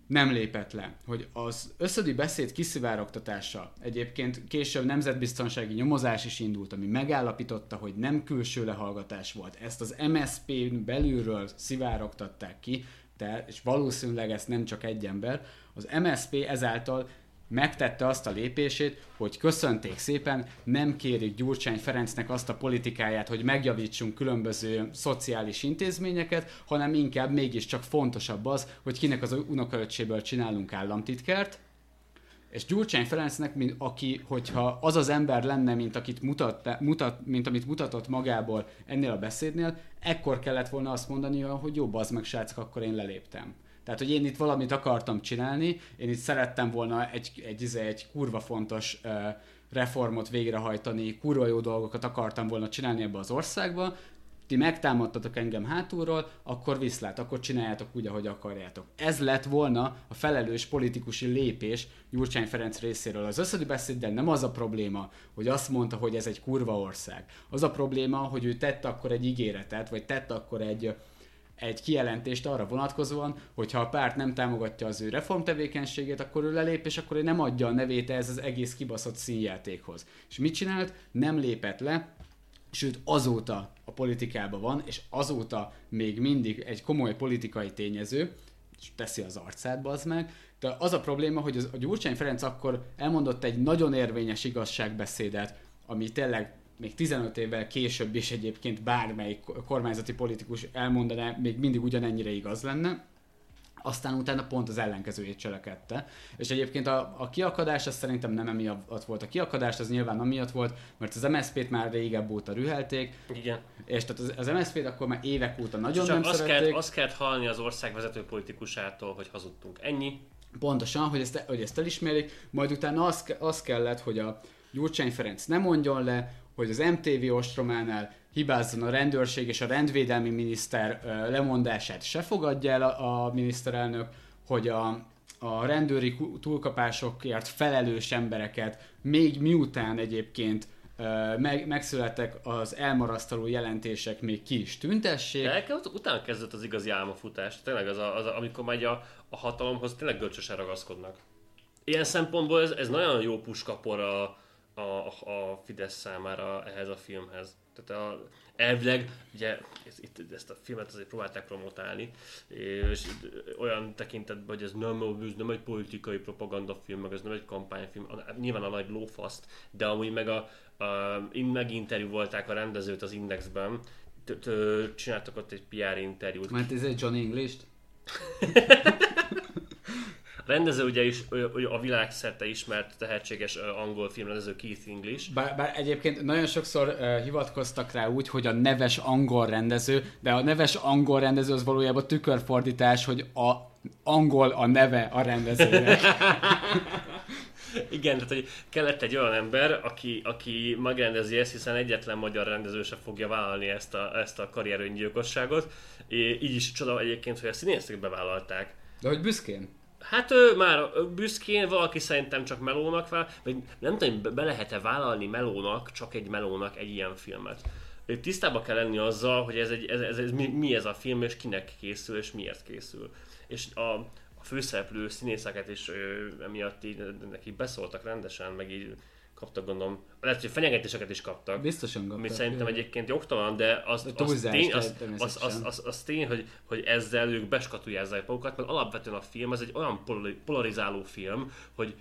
nem lépett le. Hogy az összödi beszéd kiszivárogtatása egyébként később nemzetbiztonsági nyomozás is indult, ami megállapította, hogy nem külső lehallgatás volt. Ezt az MSZP-n belülről szivárogtatták ki, de, és valószínűleg ezt nem csak egy ember. Az MSZP ezáltal megtette azt a lépését, hogy köszönték szépen, nem kérik Gyurcsány Ferencnek azt a politikáját, hogy megjavítsunk különböző szociális intézményeket, hanem inkább mégiscsak fontosabb az, hogy kinek az unokaöcséből csinálunk államtitkárt, és Gyurcsány Ferencnek, mint aki, hogyha az az ember lenne, mint, akit mutat, mutat, mint amit mutatott magából ennél a beszédnél, ekkor kellett volna azt mondani, hogy jó, bazd meg srácok, akkor én leléptem. Tehát, hogy én itt valamit akartam csinálni, én itt szerettem volna egy, egy, egy, egy kurva fontos uh, reformot végrehajtani, kurva jó dolgokat akartam volna csinálni ebbe az országba, ti megtámadtatok engem hátulról, akkor viszlát, akkor csináljátok úgy, ahogy akarjátok. Ez lett volna a felelős politikusi lépés Gyurcsány Ferenc részéről. Az összödi beszéddel nem az a probléma, hogy azt mondta, hogy ez egy kurva ország. Az a probléma, hogy ő tett akkor egy ígéretet, vagy tett akkor egy, egy kijelentést arra vonatkozóan, hogy ha a párt nem támogatja az ő reformtevékenységét, akkor ő lelép, és akkor ő nem adja a nevét ez az egész kibaszott színjátékhoz. És mit csinált? Nem lépett le, sőt azóta a politikában van, és azóta még mindig egy komoly politikai tényező, és teszi az arcát, az meg. De az a probléma, hogy az, a Gyurcsány Ferenc akkor elmondott egy nagyon érvényes igazságbeszédet, ami tényleg még 15 évvel később is egyébként bármelyik kormányzati politikus elmondaná, még mindig ugyanennyire igaz lenne, aztán utána pont az ellenkezőjét cselekedte. És egyébként a, a kiakadás az szerintem nem emiatt volt. A kiakadás az nyilván amiatt volt, mert az MSZP-t már régebb óta rühelték. Igen. És tehát az, az MSZP-t akkor már évek óta nagyon Csak nem azt szerették. kellett, azt kellett hallani az ország vezető politikusától, hogy hazudtunk. Ennyi. Pontosan, hogy ezt, hogy ezt elismerik, majd utána az, az kellett, hogy a Gyurcsány Ferenc nem mondjon le, hogy az MTV ostrománál hibázzon a rendőrség és a rendvédelmi miniszter lemondását se fogadja el a, a miniszterelnök, hogy a, a rendőri túlkapásokért felelős embereket még miután egyébként meg, megszülettek az elmarasztaló jelentések, még ki is tüntessék. De el- ut- utána kezdett az igazi álmafutás. Tényleg az, a, az a, amikor megy a, a hatalomhoz, tényleg görcsösen ragaszkodnak. Ilyen szempontból ez, ez nagyon jó puskapor a, a, a Fidesz számára ehhez a filmhez. Tehát a, elvileg, ugye ez, itt, ezt a filmet azért próbálták promotálni, és olyan tekintetben, hogy ez nem, ez nem egy politikai propagandafilm, meg ez nem egy kampányfilm, nyilván a nagy lófaszt, de amúgy meg a, a in- meginterjú volták a rendezőt az Indexben, csináltak ott egy PR interjút. Mert ez egy Johnny English-t? rendező ugye is a világszerte ismert tehetséges angol filmrendező Keith English. Bár, bár egyébként nagyon sokszor uh, hivatkoztak rá úgy, hogy a neves angol rendező, de a neves angol rendező az valójában tükörfordítás, hogy a angol a neve a rendezőnek. Igen, tehát hogy kellett egy olyan ember, aki, aki megrendezi ezt, hiszen egyetlen magyar rendező se fogja vállalni ezt a, ezt a karrieröngyilkosságot. É, így is csoda egyébként, hogy a színészek bevállalták. De hogy büszkén? Hát ő már büszkén, valaki szerintem csak melónak vál, vagy nem tudom, be- lehet-e vállalni melónak, csak egy melónak egy ilyen filmet. Ő Tisztában kell lenni azzal, hogy ez, egy, ez, ez, ez mi, ez a film, és kinek készül, és miért készül. És a, a főszereplő színészeket is ö, emiatt így, neki beszóltak rendesen, meg így kaptak gondolom, lehet, hogy fenyegetéseket is kaptak. Biztosan Ami kaptak. szerintem egyébként jogtalan, de az, az, tény, az, az, az, az, az tény, hogy, hogy ezzel ők beskatujázzák magukat, mert alapvetően a film az egy olyan polari- polarizáló film, hogy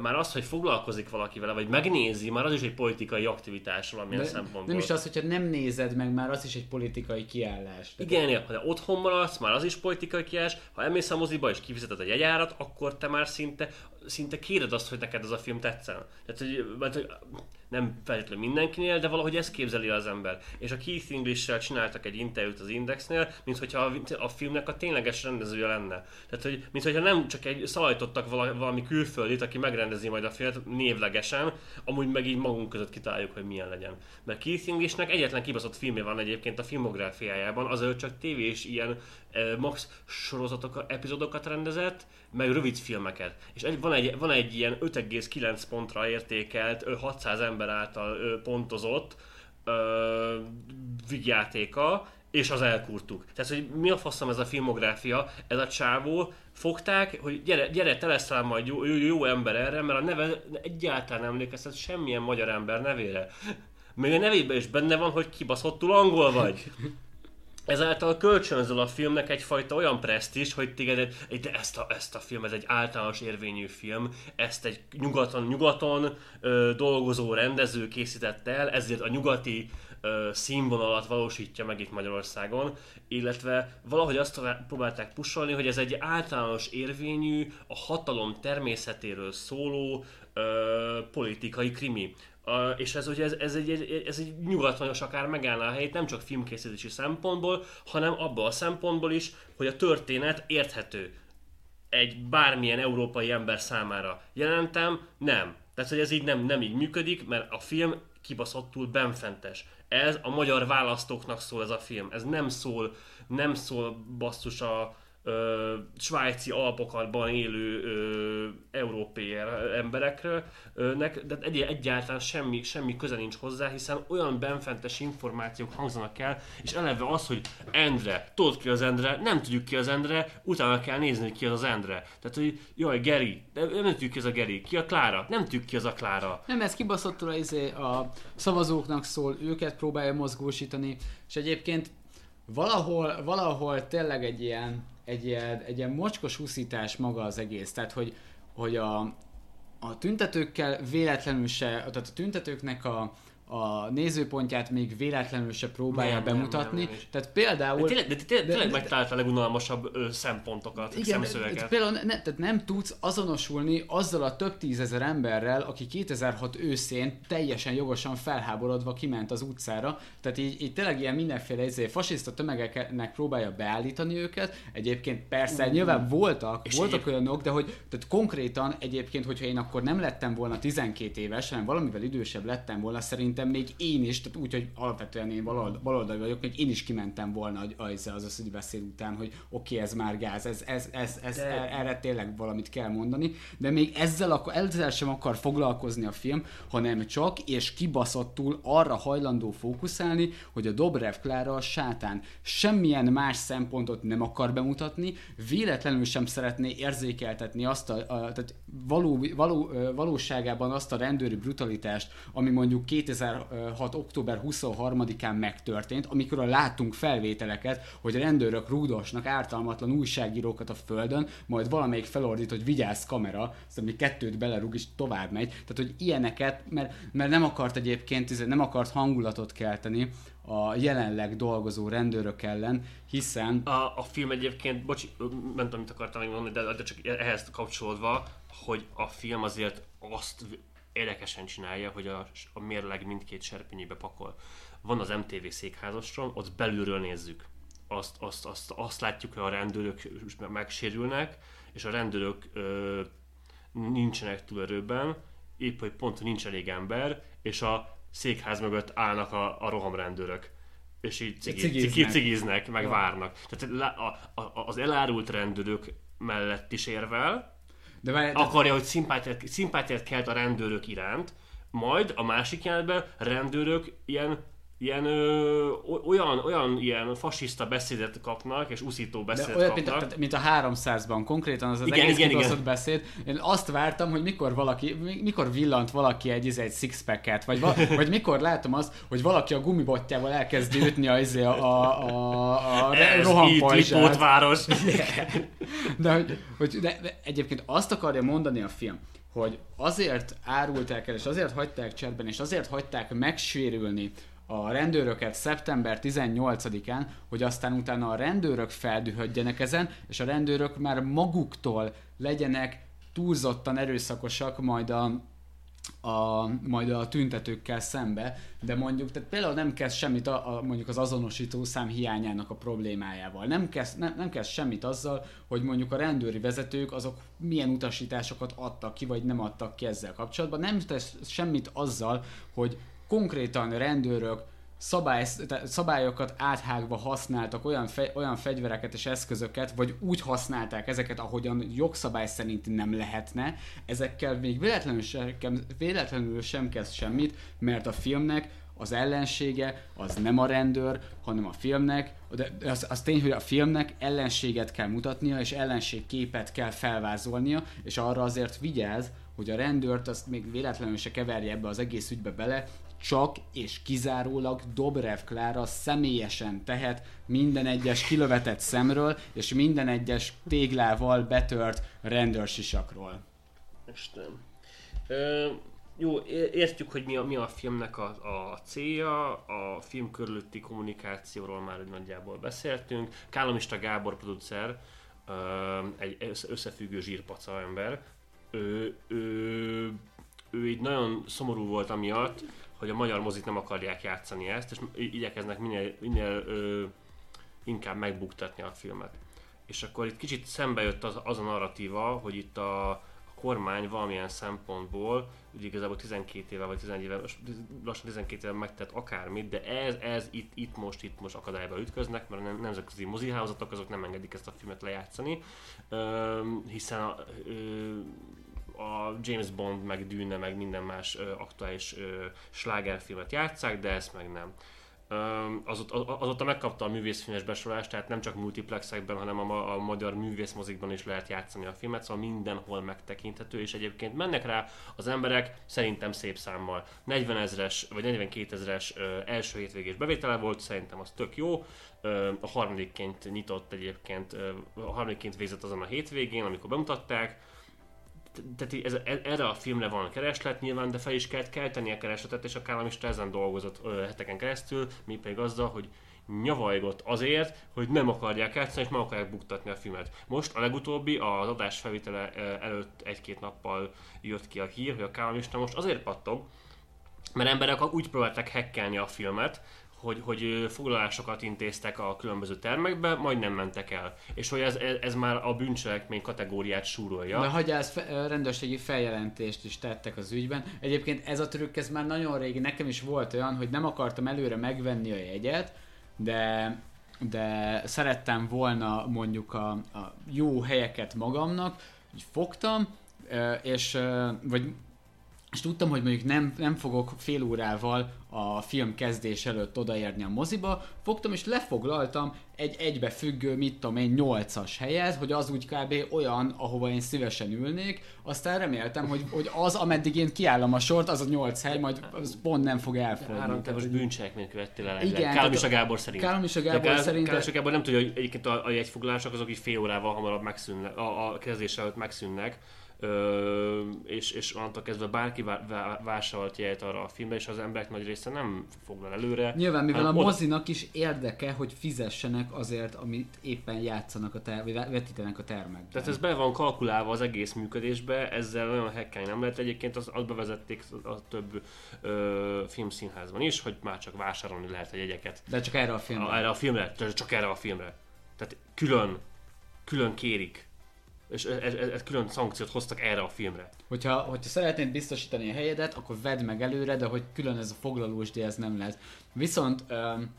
már az, hogy foglalkozik valaki vele, vagy megnézi, már az is egy politikai aktivitás valamilyen De szempontból. nem is az, hogyha nem nézed meg, már az is egy politikai kiállás. Tehát Igen, ha de otthon maradsz, már az is politikai kiás, ha elmész a moziba és kifizeted a jegyárat, akkor te már szinte, szinte kéred azt, hogy neked az a film tetszen. Tehát, hogy, mert, hogy nem feltétlenül mindenkinél, de valahogy ezt képzeli az ember. És a Keith English-sel csináltak egy interjút az Indexnél, mint hogyha a, a filmnek a tényleges rendezője lenne. Tehát, hogy mint hogyha nem csak egy szalajtottak vala, valami külföldit, aki megrendezi majd a filmet névlegesen, amúgy meg így magunk között kitáljuk, hogy milyen legyen. Mert Keith Englishnek egyetlen kibaszott filmje van egyébként a filmográfiájában, az csak tévés ilyen max sorozatok, epizódokat rendezett, meg rövid filmeket. És egy, van, egy, van egy ilyen 5,9 pontra értékelt, ö, 600 ember által pontozott ö, vígjátéka, és az elkurtuk. Tehát, hogy mi a faszom ez a filmográfia, ez a csávó, fogták, hogy gyere, gyere te leszel majd jó, jó, jó ember erre, mert a neve egyáltalán nem emlékeztet semmilyen magyar ember nevére. Még a nevében is benne van, hogy kibaszottul angol vagy. Ezáltal kölcsönzöl a filmnek egyfajta olyan presztis, hogy téged, egy- de ezt a, ezt a film, ez egy általános érvényű film, ezt egy nyugaton, nyugaton ö, dolgozó rendező készítette el, ezért a nyugati ö, színvonalat valósítja meg itt Magyarországon, illetve valahogy azt próbálták pusolni, hogy ez egy általános érvényű, a hatalom természetéről szóló ö, politikai krimi. Uh, és ez, ugye ez, ez, egy, egy, ez egy nyugaton is akár megállná a helyét, nem csak filmkészítési szempontból, hanem abban a szempontból is, hogy a történet érthető egy bármilyen európai ember számára. Jelentem, nem. Tehát, hogy ez így nem, nem így működik, mert a film kibaszottul benfentes. Ez a magyar választóknak szól ez a film. Ez nem szól, nem szól basszus a ö, svájci alpokatban élő ö, európai emberekről, ö, nek, de egy, egyáltalán semmi, semmi köze nincs hozzá, hiszen olyan benfentes információk hangzanak el, és eleve az, hogy Endre, tudod ki az Endre, nem tudjuk ki az Endre, utána kell nézni, ki az az Endre. Tehát, hogy jaj, Geri, de nem tudjuk ki az a Geri, ki a Klára, nem tudjuk ki az a Klára. Nem, ez kibaszottul izé, a szavazóknak szól, őket próbálja mozgósítani, és egyébként valahol, valahol tényleg egy ilyen, egy ilyen, egy ilyen mocskos úszítás maga az egész, tehát hogy, hogy a, a tüntetőkkel véletlenül se, tehát a tüntetőknek a, a nézőpontját még véletlenül se próbálja Nem, nem, bemutatni. nem, nem is. tehát például... De tényleg, de tényleg, megtalálta a legunalmasabb ö, szempontokat, igen, szemszöveget. de például ne, tehát nem tudsz azonosulni azzal a több tízezer emberrel, aki 2006 őszén teljesen jogosan felháborodva kiment az utcára. Tehát így, így tényleg ilyen mindenféle izé, fasiszta tömegeknek próbálja beállítani őket. Egyébként persze, nyilván voltak, És voltak egyéb- olyanok, de hogy tehát konkrétan egyébként, hogyha én akkor nem lettem volna 12 éves, hanem valamivel idősebb lettem volna, szerintem még én is, tehát úgy, hogy alapvetően én balold, baloldali vagyok, még én is kimentem volna az, az, az, az beszéd után, hogy oké, okay, ez már gáz, ez, ez, ez, ez De- erre tényleg valamit kell mondani, de még ezzel, akkor, ezzel sem akar foglalkozni a film, hanem csak és kibaszottul arra hajlandó fókuszálni, hogy a Dobrev Klára a sátán. Semmilyen más szempontot nem akar bemutatni, véletlenül sem szeretné érzékeltetni azt a, a tehát való, való, valóságában azt a rendőri brutalitást, ami mondjuk 2006. október 23-án megtörtént, amikor láttunk felvételeket, hogy rendőrök rúdosnak ártalmatlan újságírókat a földön, majd valamelyik felordít, hogy vigyázz kamera, aztán még kettőt belerúg és tovább megy. Tehát, hogy ilyeneket, mert, mert nem akart egyébként, nem akart hangulatot kelteni a jelenleg dolgozó rendőrök ellen, hiszen... A, a film egyébként, bocsi, nem tudom, mit akartam még mondani, de, de csak ehhez kapcsolódva, hogy a film azért azt érdekesen csinálja, hogy a, a mérleg mindkét serpenyőbe pakol. Van az MTV székházasról, ott belülről nézzük. Azt, azt, azt, azt látjuk, hogy a rendőrök megsérülnek, és a rendőrök ö, nincsenek túl erőben, épp hogy pont nincs elég ember, és a székház mögött állnak a, a rohamrendőrök és így cigi, cigiznek. Cigi, cigiznek, meg ja. várnak. Tehát a, a, az elárult rendőrök mellett is érvel, de várj, akarja, hogy szimpátiát, szimpátiát kelt a rendőrök iránt, majd a másik jelenetben rendőrök ilyen ilyen ö, olyan, olyan ilyen fasiszta beszédet kapnak, és uszító beszédet olyan, kapnak. Mint a, mint a 300-ban, konkrétan az az igen, egész igen, igen. beszéd. Én azt vártam, hogy mikor valaki, mikor villant valaki egy, izé, egy six-packet, vagy, vagy mikor látom azt, hogy valaki a gumibotjával elkezdi ütni a, izé, a, a, a, a Ez rohampajzsát. város. De, hogy, hogy de, de egyébként azt akarja mondani a film, hogy azért árulták el, és azért hagyták cserben, és azért hagyták megsérülni a rendőröket szeptember 18-án, hogy aztán utána a rendőrök feldühödjenek ezen, és a rendőrök már maguktól legyenek túlzottan erőszakosak majd a, a, majd a tüntetőkkel szembe, de mondjuk, tehát például nem kezd semmit a, a, mondjuk az azonosító szám hiányának a problémájával. Nem kezd, nem, nem kezd semmit azzal, hogy mondjuk a rendőri vezetők azok milyen utasításokat adtak ki, vagy nem adtak ki ezzel kapcsolatban. Nem tesz semmit azzal, hogy konkrétan rendőrök szabály, szabályokat áthágva használtak olyan, fe, olyan fegyvereket és eszközöket, vagy úgy használták ezeket, ahogyan jogszabály szerint nem lehetne, ezekkel még véletlenül sem, véletlenül sem kezd semmit, mert a filmnek az ellensége az nem a rendőr, hanem a filmnek, de az, az tény, hogy a filmnek ellenséget kell mutatnia, és ellenségképet kell felvázolnia, és arra azért vigyáz, hogy a rendőrt azt még véletlenül se keverje ebbe az egész ügybe bele, csak és kizárólag Dobrev Klára személyesen tehet minden egyes kilövetett szemről, és minden egyes téglával betört rendőrsisakról. Isten. Ö, jó, értjük, hogy mi a, mi a filmnek a, a célja, a film körülötti kommunikációról már nagyjából beszéltünk. Kálomista Gábor producer, egy összefüggő zsírpaca ember, ő, ő, ő így nagyon szomorú volt amiatt, hogy a magyar mozik nem akarják játszani ezt, és igyekeznek minél, minél ö, inkább megbuktatni a filmet. És akkor itt kicsit szembe jött az, az a narratíva, hogy itt a, kormány valamilyen szempontból, ugye igazából 12 éve vagy 11 éve, lassan 12 éve megtett akármit, de ez, ez itt, itt most, itt most akadályba ütköznek, mert a nemzetközi moziházatok azok nem engedik ezt a filmet lejátszani, ö, hiszen a, ö, a James Bond, meg Dűne, meg minden más ö, aktuális ö, slágerfilmet játszák, de ezt meg nem. Azóta, azóta megkapta a művészfilmes besorolást, tehát nem csak multiplexekben, hanem a, a magyar művészmozikban is lehet játszani a filmet, szóval mindenhol megtekinthető, és egyébként mennek rá az emberek szerintem szép számmal. 40 ezres, vagy 42 ezres első hétvégés bevétele volt, szerintem az tök jó. Ö, a harmadikként nyitott egyébként, ö, a harmadikként végzett azon a hétvégén, amikor bemutatták, tehát ez, e, erre a filmre van kereslet nyilván, de fel is kellett kelteni a keresletet, és a Kállamista ezen dolgozott ö, heteken keresztül, mi pedig azzal, hogy nyavajgott azért, hogy nem akarják játszani, és meg akarják buktatni a filmet. Most a legutóbbi, az adás felvétele előtt egy-két nappal jött ki a hír, hogy a Kállamista most azért pattog, mert emberek úgy próbálták hekkelni a filmet, hogy, hogy foglalásokat intéztek a különböző termekbe, majd nem mentek el. És hogy ez, ez már a bűncselekmény kategóriát súrolja. De hagyja, ezt fe, rendőrségi feljelentést is tettek az ügyben. Egyébként ez a trükk, ez már nagyon régi, nekem is volt olyan, hogy nem akartam előre megvenni a jegyet, de de szerettem volna mondjuk a, a jó helyeket magamnak, így fogtam, és vagy és tudtam, hogy mondjuk nem, nem fogok fél órával a film kezdés előtt odaérni a moziba, fogtam és lefoglaltam egy egybefüggő, mit tudom én, nyolcas helyet, hogy az úgy kb. olyan, ahova én szívesen ülnék, aztán reméltem, hogy, hogy az, ameddig én kiállom a sort, az a nyolc hely, majd az pont nem fog elfogyni. Három hogy- bűncselekményt követtél el. Igen, Kálom is a Gábor szerint. Kálom is a Gábor Kál- szerint, Kálom de- is a Gábor nem tudja, hogy egyébként a, a jegyfoglalások azok így fél órával hamarabb megszűnnek, a, a kezdés előtt megszűnnek. Ö, és, és onnantól kezdve bárki vá- vá- vásárolt jegyet arra a filmbe, és az emberek nagy része nem foglal előre. Nyilván, mivel a oda- mozinak is érdeke, hogy fizessenek azért, amit éppen játszanak a ter- vagy vetítenek a termekben. Tehát ez be van kalkulálva az egész működésbe, ezzel olyan hekkelni nem lehet. Egyébként az, azt bevezették a több ö, filmszínházban is, hogy már csak vásárolni lehet a jegyeket. De csak erre a filmre. A, erre a filmre, csak erre a filmre. Tehát külön, külön kérik. És ez, ez, ez külön szankciót hoztak erre a filmre. Hogyha, hogyha szeretnéd biztosítani a helyedet, akkor vedd meg előre, de hogy külön ez a foglalós díj, ez nem lehet. Viszont um,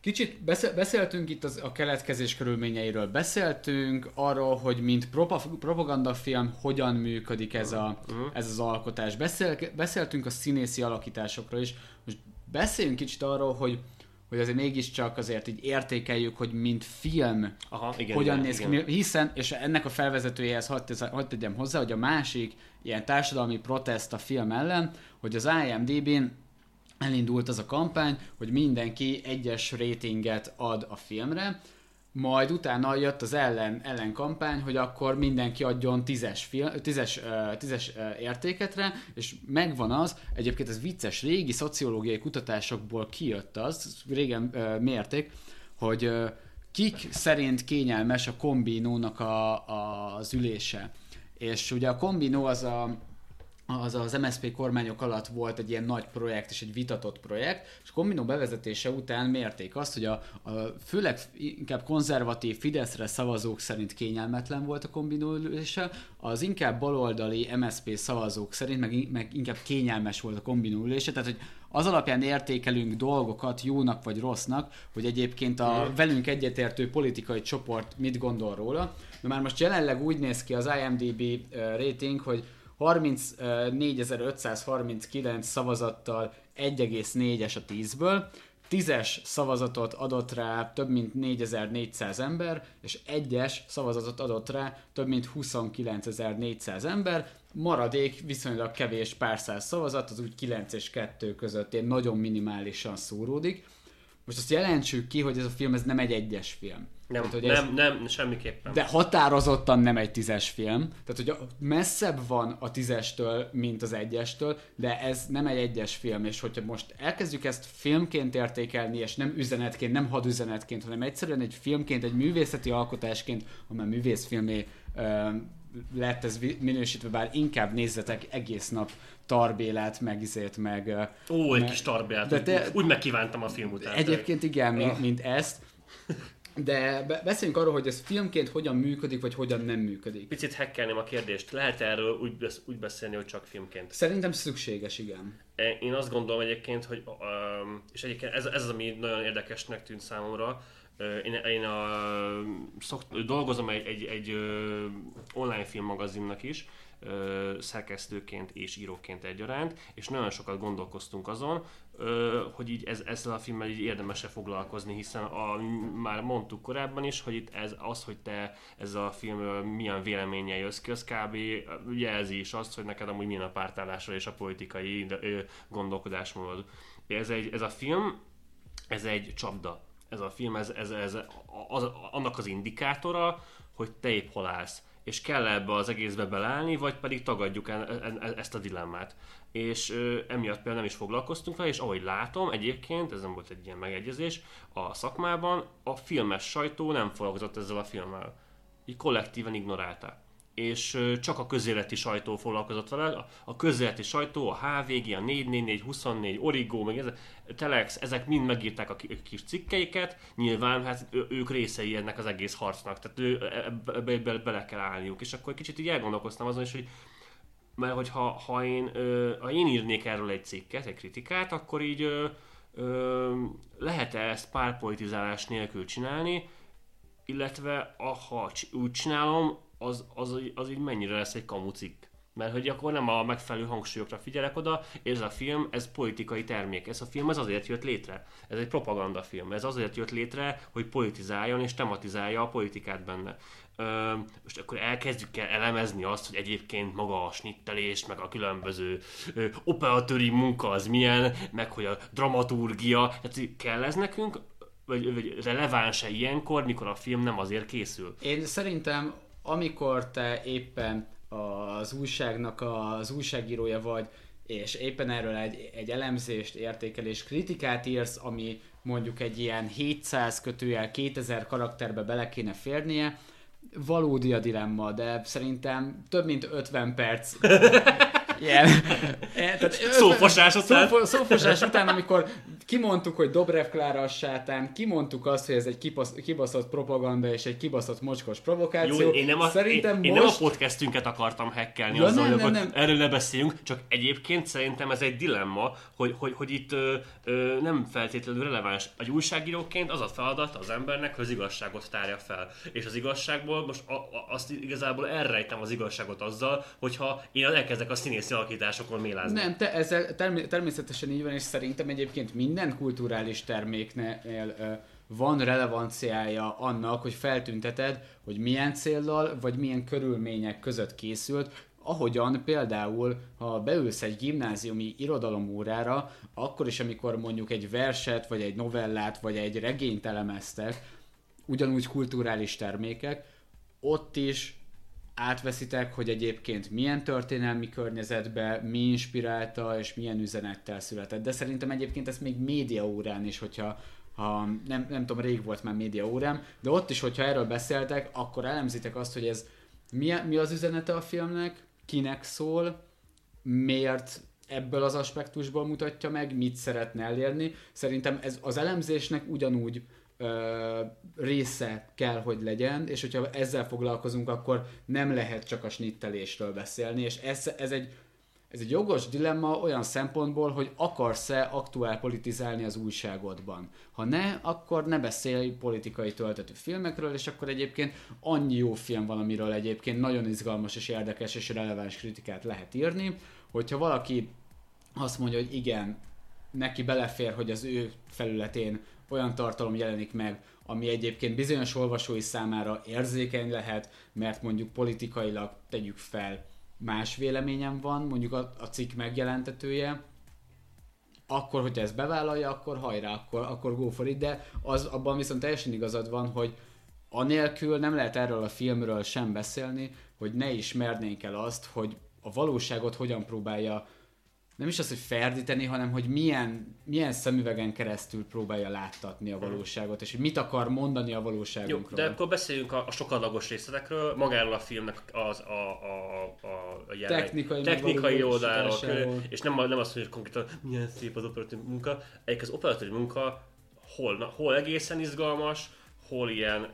kicsit beszél, beszéltünk itt az, a keletkezés körülményeiről, beszéltünk arról, hogy mint propa, propagandafilm hogyan működik ez, a, ez az alkotás. Beszél, beszéltünk a színészi alakításokról is. Most beszéljünk kicsit arról, hogy hogy azért mégiscsak azért így értékeljük, hogy mint film Aha, igen, hogyan igen, néz igen. ki, hiszen, és ennek a felvezetőjehez hadd, hadd tegyem hozzá, hogy a másik ilyen társadalmi protest a film ellen, hogy az IMDb-n elindult az a kampány, hogy mindenki egyes ratinget ad a filmre, majd utána jött az ellen, ellen kampány, hogy akkor mindenki adjon tízes, film, tízes, tízes értéketre, és megvan az, egyébként ez vicces, régi szociológiai kutatásokból kijött az, régen mérték, hogy kik szerint kényelmes a kombinónak a, a, az ülése. És ugye a kombinó az a az az MSZP kormányok alatt volt egy ilyen nagy projekt és egy vitatott projekt, és Kombinó bevezetése után mérték azt, hogy a, a főleg inkább konzervatív Fideszre szavazók szerint kényelmetlen volt a Kombinó ülése, az inkább baloldali MSZP szavazók szerint meg, meg inkább kényelmes volt a Kombinó ülése, tehát hogy az alapján értékelünk dolgokat jónak vagy rossznak, hogy egyébként a velünk egyetértő politikai csoport mit gondol róla. De már most jelenleg úgy néz ki az IMDb rating, hogy 34.539 szavazattal 1,4-es a 10-ből, 10-es szavazatot adott rá több mint 4400 ember, és 1-es szavazatot adott rá több mint 29400 ember, maradék viszonylag kevés pár száz szavazat, az úgy 9 és 2 között ilyen nagyon minimálisan szóródik. Most azt jelentsük ki, hogy ez a film ez nem egy egyes film. Nem, Tehát, hogy nem, ez- nem, semmiképpen. de határozottan nem egy tízes film. Tehát, hogy messzebb van a tízestől, mint az egyestől, de ez nem egy egyes film, és hogyha most elkezdjük ezt filmként értékelni, és nem üzenetként, nem hadüzenetként, hanem egyszerűen egy filmként, egy művészeti alkotásként, amely művészfilmé lett ez minősítve, bár inkább nézzetek egész nap Tarbélát, meg izét, meg... Ó, egy meg- kis tarbját. De Úgy, te- úgy megkívántam a film után. Egyébként igen, mint, Ah. mint ezt. De be- beszéljünk arról, hogy ez filmként hogyan működik, vagy hogyan nem működik. Picit hackelném a kérdést. Lehet erről úgy, úgy beszélni, hogy csak filmként? Szerintem szükséges, igen. E, Én azt gondolom egyébként, hogy, és egyébként ez, ez az, ami nagyon érdekesnek tűnt számomra, én, én a, szokt, dolgozom egy, egy, egy online filmmagazinnak is, szerkesztőként és íróként egyaránt, és nagyon sokat gondolkoztunk azon, hogy így ez, ezzel a filmmel így érdemes-e foglalkozni, hiszen a, már mondtuk korábban is, hogy itt ez, az, hogy te ezzel a filmről milyen véleménnyel jössz ki, az kb. jelzi is azt, hogy neked amúgy milyen a pártállásra és a politikai gondolkodásmódod. Ez, egy, ez a film, ez egy csapda. Ez a film, ez, ez, ez az, annak az indikátora, hogy te épp hol állsz. És kell ebbe az egészbe beleállni, vagy pedig tagadjuk e, e, ezt a dilemmát. És ö, emiatt például nem is foglalkoztunk vele, és ahogy látom, egyébként, ez nem volt egy ilyen megegyezés, a szakmában a filmes sajtó nem foglalkozott ezzel a filmmel. Így kollektíven ignorálták és csak a közéleti sajtó foglalkozott vele. A- közéleti sajtó, a HVG, a 444, 24, Origo, meg ez, Telex, ezek mind megírták a ki- kis cikkeiket, nyilván hát ők részei ennek az egész harcnak, tehát ő, ebbe, ebbe, ebbe bele kell állniuk. És akkor egy kicsit így elgondolkoztam azon is, hogy mert hogyha ha én, ö, ha én írnék erről egy cikket, egy kritikát, akkor így lehet-e ezt párpolitizálás nélkül csinálni, illetve a, ha úgy csinálom, az, az, az így mennyire lesz egy kamu cikk. Mert hogy akkor nem a megfelelő hangsúlyokra figyelek oda, ez a film, ez politikai termék. Ez a film ez azért jött létre. Ez egy propagandafilm. Ez azért jött létre, hogy politizáljon és tematizálja a politikát benne. Ö, most akkor elkezdjük el elemezni azt, hogy egyébként maga a snittelés, meg a különböző ö, operatőri munka az milyen, meg hogy a dramaturgia, tehát kell ez nekünk, vagy, vagy releváns-e ilyenkor, mikor a film nem azért készül? Én szerintem, amikor te éppen az újságnak az újságírója vagy, és éppen erről egy, egy elemzést, értékelés, kritikát írsz, ami mondjuk egy ilyen 700 kötőjel 2000 karakterbe bele kéne férnie, valódi a dilemma, de szerintem több mint 50 perc ilyen. E, tehát Szófosás után. Szófo- szófosás után, amikor kimondtuk, hogy Dobrev Klára a sátán, kimondtuk azt, hogy ez egy kibasz, kibaszott propaganda és egy kibaszott mocskos provokáció. Jó, én nem a, Szerintem én, én most... nem a podcastünket akartam hackelni Ja, azzal, nem, erről ne beszéljünk, csak egyébként szerintem ez egy dilemma, hogy, hogy, hogy itt ö, ö, nem feltétlenül releváns. Egy újságíróként az a feladat az embernek, hogy az igazságot tárja fel. És az igazságból most a, a, azt igazából elrejtem az igazságot azzal, hogyha én elkezdek a színészi alakításokon mélázni. Nem, te, ezzel term- természetesen így van, és szerintem egyébként minden kulturális terméknél ö, van relevanciája annak, hogy feltünteted, hogy milyen céllal, vagy milyen körülmények között készült, ahogyan például, ha beülsz egy gimnáziumi irodalomórára, akkor is, amikor mondjuk egy verset, vagy egy novellát, vagy egy regényt elemeztek, ugyanúgy kulturális termékek, ott is átveszitek, hogy egyébként milyen történelmi környezetbe mi inspirálta, és milyen üzenettel született. De szerintem egyébként ezt még média órán is, hogyha ha nem, nem tudom, rég volt már média órám, de ott is, hogyha erről beszéltek, akkor elemzitek azt, hogy ez mi, mi az üzenete a filmnek, kinek szól, miért ebből az aspektusból mutatja meg, mit szeretne elérni. Szerintem ez az elemzésnek ugyanúgy része kell, hogy legyen, és hogyha ezzel foglalkozunk, akkor nem lehet csak a snittelésről beszélni, és ez, ez egy ez egy jogos dilemma olyan szempontból, hogy akarsz-e aktuál politizálni az újságodban. Ha ne, akkor ne beszélj politikai töltető filmekről, és akkor egyébként annyi jó film van, amiről egyébként nagyon izgalmas és érdekes és releváns kritikát lehet írni, hogyha valaki azt mondja, hogy igen, neki belefér, hogy az ő felületén olyan tartalom jelenik meg, ami egyébként bizonyos olvasói számára érzékeny lehet, mert mondjuk politikailag tegyük fel, más véleményem van, mondjuk a, a cikk megjelentetője, akkor, hogyha ezt bevállalja, akkor hajrá, akkor, akkor go for it, de az, abban viszont teljesen igazad van, hogy anélkül nem lehet erről a filmről sem beszélni, hogy ne ismernénk el azt, hogy a valóságot hogyan próbálja nem is az, hogy ferdíteni, hanem hogy milyen, milyen szemüvegen keresztül próbálja láttatni a valóságot, és hogy mit akar mondani a Jó, valóságunkról. de akkor beszéljünk a, a sokadlagos részletekről, magáról a filmnek az a, a, a, a jelen, Technikai technikai oldalról, megvalósításáról. és nem, nem azt, hogy konkrétan milyen szép az operatív munka, egyik az operatív munka hol, na, hol egészen izgalmas, hol ilyen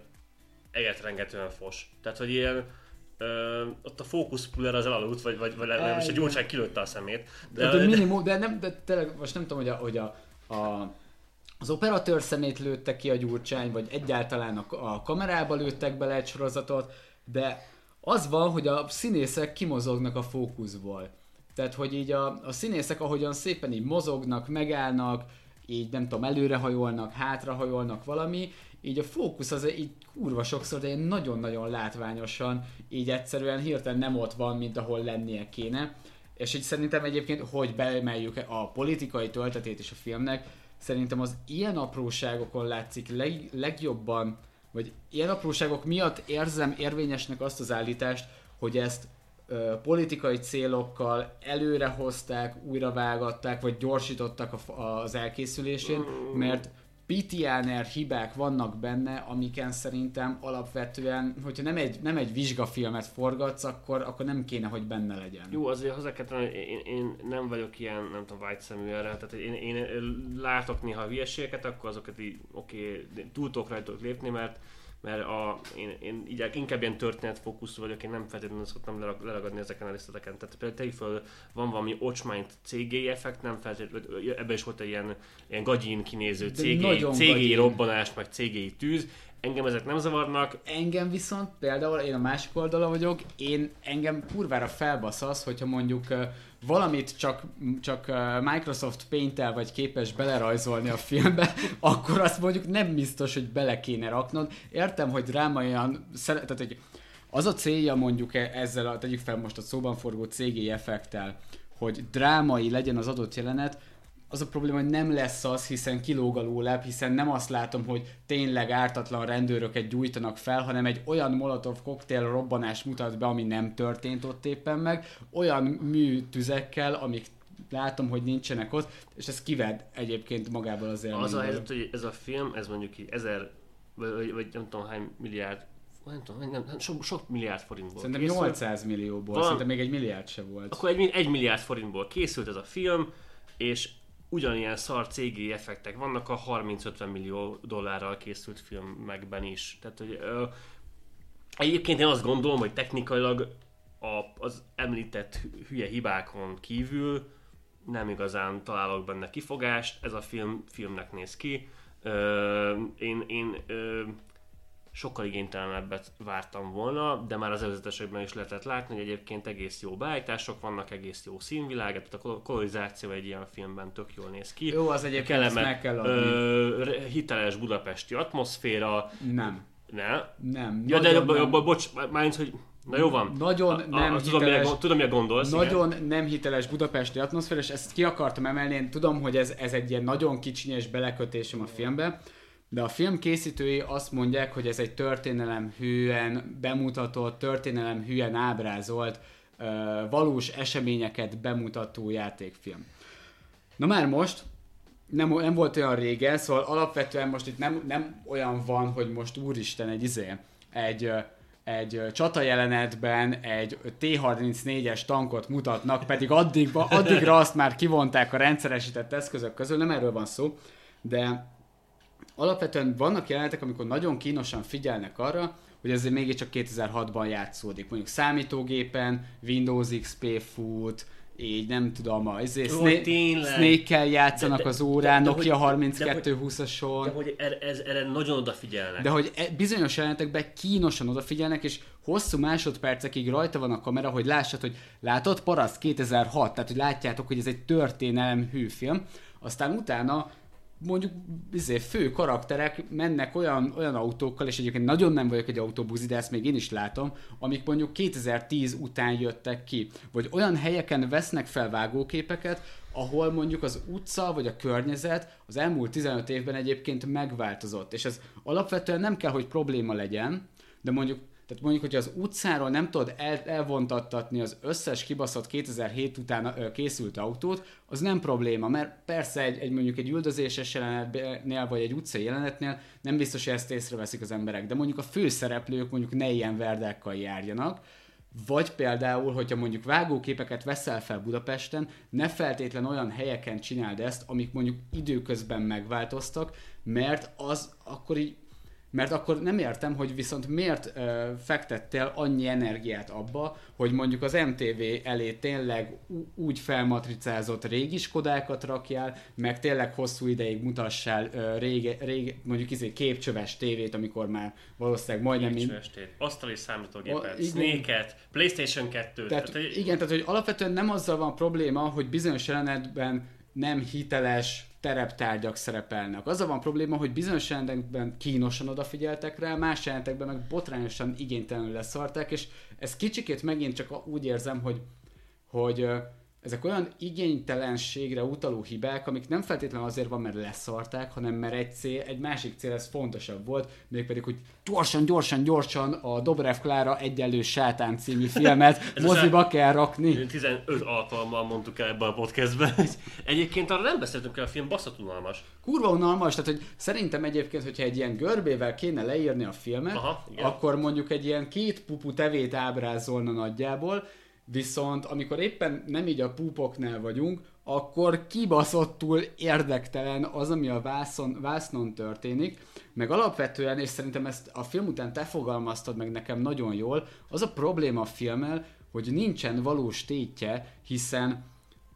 egetrengetően fos. Tehát, hogy ilyen Ö, ott a fókuszpuller az elaludt, vagy, vagy, vagy legalábbis a Igen. gyurcsány kilőtte a szemét. De, de, minimum, de, nem, de tényleg most nem tudom, hogy, a, hogy a, a, az operatőr szemét lőtte ki a gyurcsány, vagy egyáltalán a, a kamerába lőttek bele egy sorozatot, de az van, hogy a színészek kimozognak a fókuszból. Tehát, hogy így a, a színészek ahogyan szépen így mozognak, megállnak, így nem tudom, előrehajolnak, hátrahajolnak valami, így a fókusz az így kurva sokszor, de ilyen nagyon-nagyon látványosan, így egyszerűen hirtelen nem ott van, mint ahol lennie kéne. És így szerintem egyébként, hogy beemeljük a politikai töltetét is a filmnek, szerintem az ilyen apróságokon látszik leg, legjobban, vagy ilyen apróságok miatt érzem érvényesnek azt az állítást, hogy ezt ö, politikai célokkal előrehozták, újravágatták, vagy gyorsítottak a, az elkészülésén, mert pitiáner hibák vannak benne, amiken szerintem alapvetően, hogyha nem egy, nem egy vizsgafilmet forgatsz, akkor, akkor nem kéne, hogy benne legyen. Jó, azért hozzá kell tenni, én, én nem vagyok ilyen, nem tudom, vágyszemű erre, tehát én, én látok néha hülyeségeket, akkor azokat így, oké, okay, túl tudok rajtuk lépni, mert mert a, én, én így, inkább ilyen történetfókuszú vagyok, én nem feltétlenül szoktam lerag- leragadni ezeken a részleteken. Tehát például tegyük föl, van valami ocsmányt CGI effekt, nem feltétlenül, ebben is volt egy ilyen, ilyen gagyin kinéző CGI, CGI gagyin. robbanás, meg CGI tűz, Engem ezek nem zavarnak. Engem viszont például, én a másik oldala vagyok, én engem kurvára felbasz az, hogyha mondjuk valamit csak, csak Microsoft Paint-tel vagy képes belerajzolni a filmbe, akkor azt mondjuk nem biztos, hogy bele kéne raknod. Értem, hogy drámaian, tehát hogy az a célja mondjuk e- ezzel, a, tegyük fel most a szóban forgó CGI effekttel, hogy drámai legyen az adott jelenet, az a probléma, hogy nem lesz az, hiszen kilóg a lólep, hiszen nem azt látom, hogy tényleg ártatlan rendőröket gyújtanak fel, hanem egy olyan molotov koktél robbanás mutat be, ami nem történt ott éppen meg, olyan műtüzekkel, amik látom, hogy nincsenek ott, és ez kived egyébként magából az élményből. Az a helyzet, hogy ez a film, ez mondjuk így ezer, vagy, vagy nem tudom hány milliárd, nem tudom, nem, nem, sok, sok milliárd forintból Szerintem készült. 800 millióból, Van- szerintem még egy milliárd se volt. Akkor egy, egy milliárd forintból készült ez a film, és ugyanilyen szar CGI effektek vannak a 30-50 millió dollárral készült filmekben is. Tehát, hogy ö, egyébként én azt gondolom, hogy technikailag a, az említett hülye hibákon kívül nem igazán találok benne kifogást, ez a film filmnek néz ki. Ö, én én ö, sokkal igénytelenebbet vártam volna, de már az előzetesekben is lehetett látni, hogy egyébként egész jó beállítások vannak, egész jó színvilág, tehát a kol- kolonizáció egy ilyen filmben tök jól néz ki. Jó, az egyébként ezt meg kell adni. ö, hiteles budapesti atmoszféra, Nem. ne? Nem. Ja, de nem. jobban, bocs, mármint, hogy na jó van. Nagyon A- nem a, tudom, mire, hiteles- gond- tudom, mire gondolsz. igen. Nagyon nem hiteles budapesti atmoszféra, és ezt ki akartam emelni, én tudom, hogy ez, ez egy ilyen nagyon kicsinyes belekötésem a filmbe, de a film készítői azt mondják, hogy ez egy történelem hűen bemutatott, történelem hűen ábrázolt, valós eseményeket bemutató játékfilm. Na már most, nem, nem volt olyan régen, szóval alapvetően most itt nem, nem olyan van, hogy most úristen egy izé, egy, egy csata jelenetben egy T-34-es tankot mutatnak, pedig addig, addigra azt már kivonták a rendszeresített eszközök közül, nem erről van szó, de alapvetően vannak jelenetek, amikor nagyon kínosan figyelnek arra, hogy ez mégiscsak 2006-ban játszódik. Mondjuk számítógépen, Windows XP fut, így nem tudom, a Jó, Snake, tényleg. Snake-kel játszanak De- de- az órán, de- de Nokia hogy- 3220-ason. De hogy erre, ez, erre nagyon odafigyelnek. De hogy e- bizonyos jelenetekben kínosan odafigyelnek, és hosszú másodpercekig rajta van a kamera, hogy lássad, hogy látod, Paraszt 2006, tehát hogy látjátok, hogy ez egy történelem hűfilm, aztán utána mondjuk izé, fő karakterek mennek olyan, olyan autókkal, és egyébként nagyon nem vagyok egy autóbuzi, de ezt még én is látom, amik mondjuk 2010 után jöttek ki. Vagy olyan helyeken vesznek fel vágóképeket, ahol mondjuk az utca vagy a környezet az elmúlt 15 évben egyébként megváltozott. És ez alapvetően nem kell, hogy probléma legyen, de mondjuk tehát mondjuk, hogy az utcáról nem tudod el, elvontattatni az összes kibaszott 2007 után ö, készült autót, az nem probléma, mert persze egy, egy mondjuk egy üldözéses jelenetnél, vagy egy utcai jelenetnél nem biztos, hogy ezt észreveszik az emberek, de mondjuk a főszereplők mondjuk ne ilyen verdákkal járjanak, vagy például, hogyha mondjuk vágóképeket veszel fel Budapesten, ne feltétlen olyan helyeken csináld ezt, amik mondjuk időközben megváltoztak, mert az akkor így mert akkor nem értem, hogy viszont miért ö, fektettél annyi energiát abba, hogy mondjuk az MTV elé tényleg úgy felmatricázott régi Skodákat rakjál, meg tényleg hosszú ideig mutassál ö, rége, rége, mondjuk izé képcsöves tévét, amikor már valószínűleg majdnem mind, Nincs asztali számítógépet. Snake-et, Playstation 2-t. tehát, Tehát, hogy- igen, tehát hogy alapvetően nem azzal van probléma, hogy bizonyos jelenetben nem hiteles tereptárgyak szerepelnek. Azzal van probléma, hogy bizonyos jelentekben kínosan odafigyeltek rá, más jelentekben meg botrányosan igénytelenül leszarták, és ez kicsikét megint csak úgy érzem, hogy, hogy ezek olyan igénytelenségre utaló hibák, amik nem feltétlenül azért van, mert leszarták, hanem mert egy, cél, egy másik cél ez fontosabb volt, mégpedig, hogy gyorsan, gyorsan, gyorsan a Dobrev Klára egyenlő sátán című filmet Ez a moziba kell rakni. 15 alkalommal mondtuk el ebben a podcastben. Egyébként arra nem beszéltünk el, a film basszott unalmas. Kurva unalmas, tehát hogy szerintem egyébként, hogyha egy ilyen görbével kéne leírni a filmet, Aha, igen. akkor mondjuk egy ilyen két pupu tevét ábrázolna nagyjából, viszont amikor éppen nem így a púpoknál vagyunk, akkor kibaszottul érdektelen az, ami a vászon, vásznon történik, meg alapvetően, és szerintem ezt a film után te fogalmaztad meg nekem nagyon jól, az a probléma a filmmel, hogy nincsen valós tétje, hiszen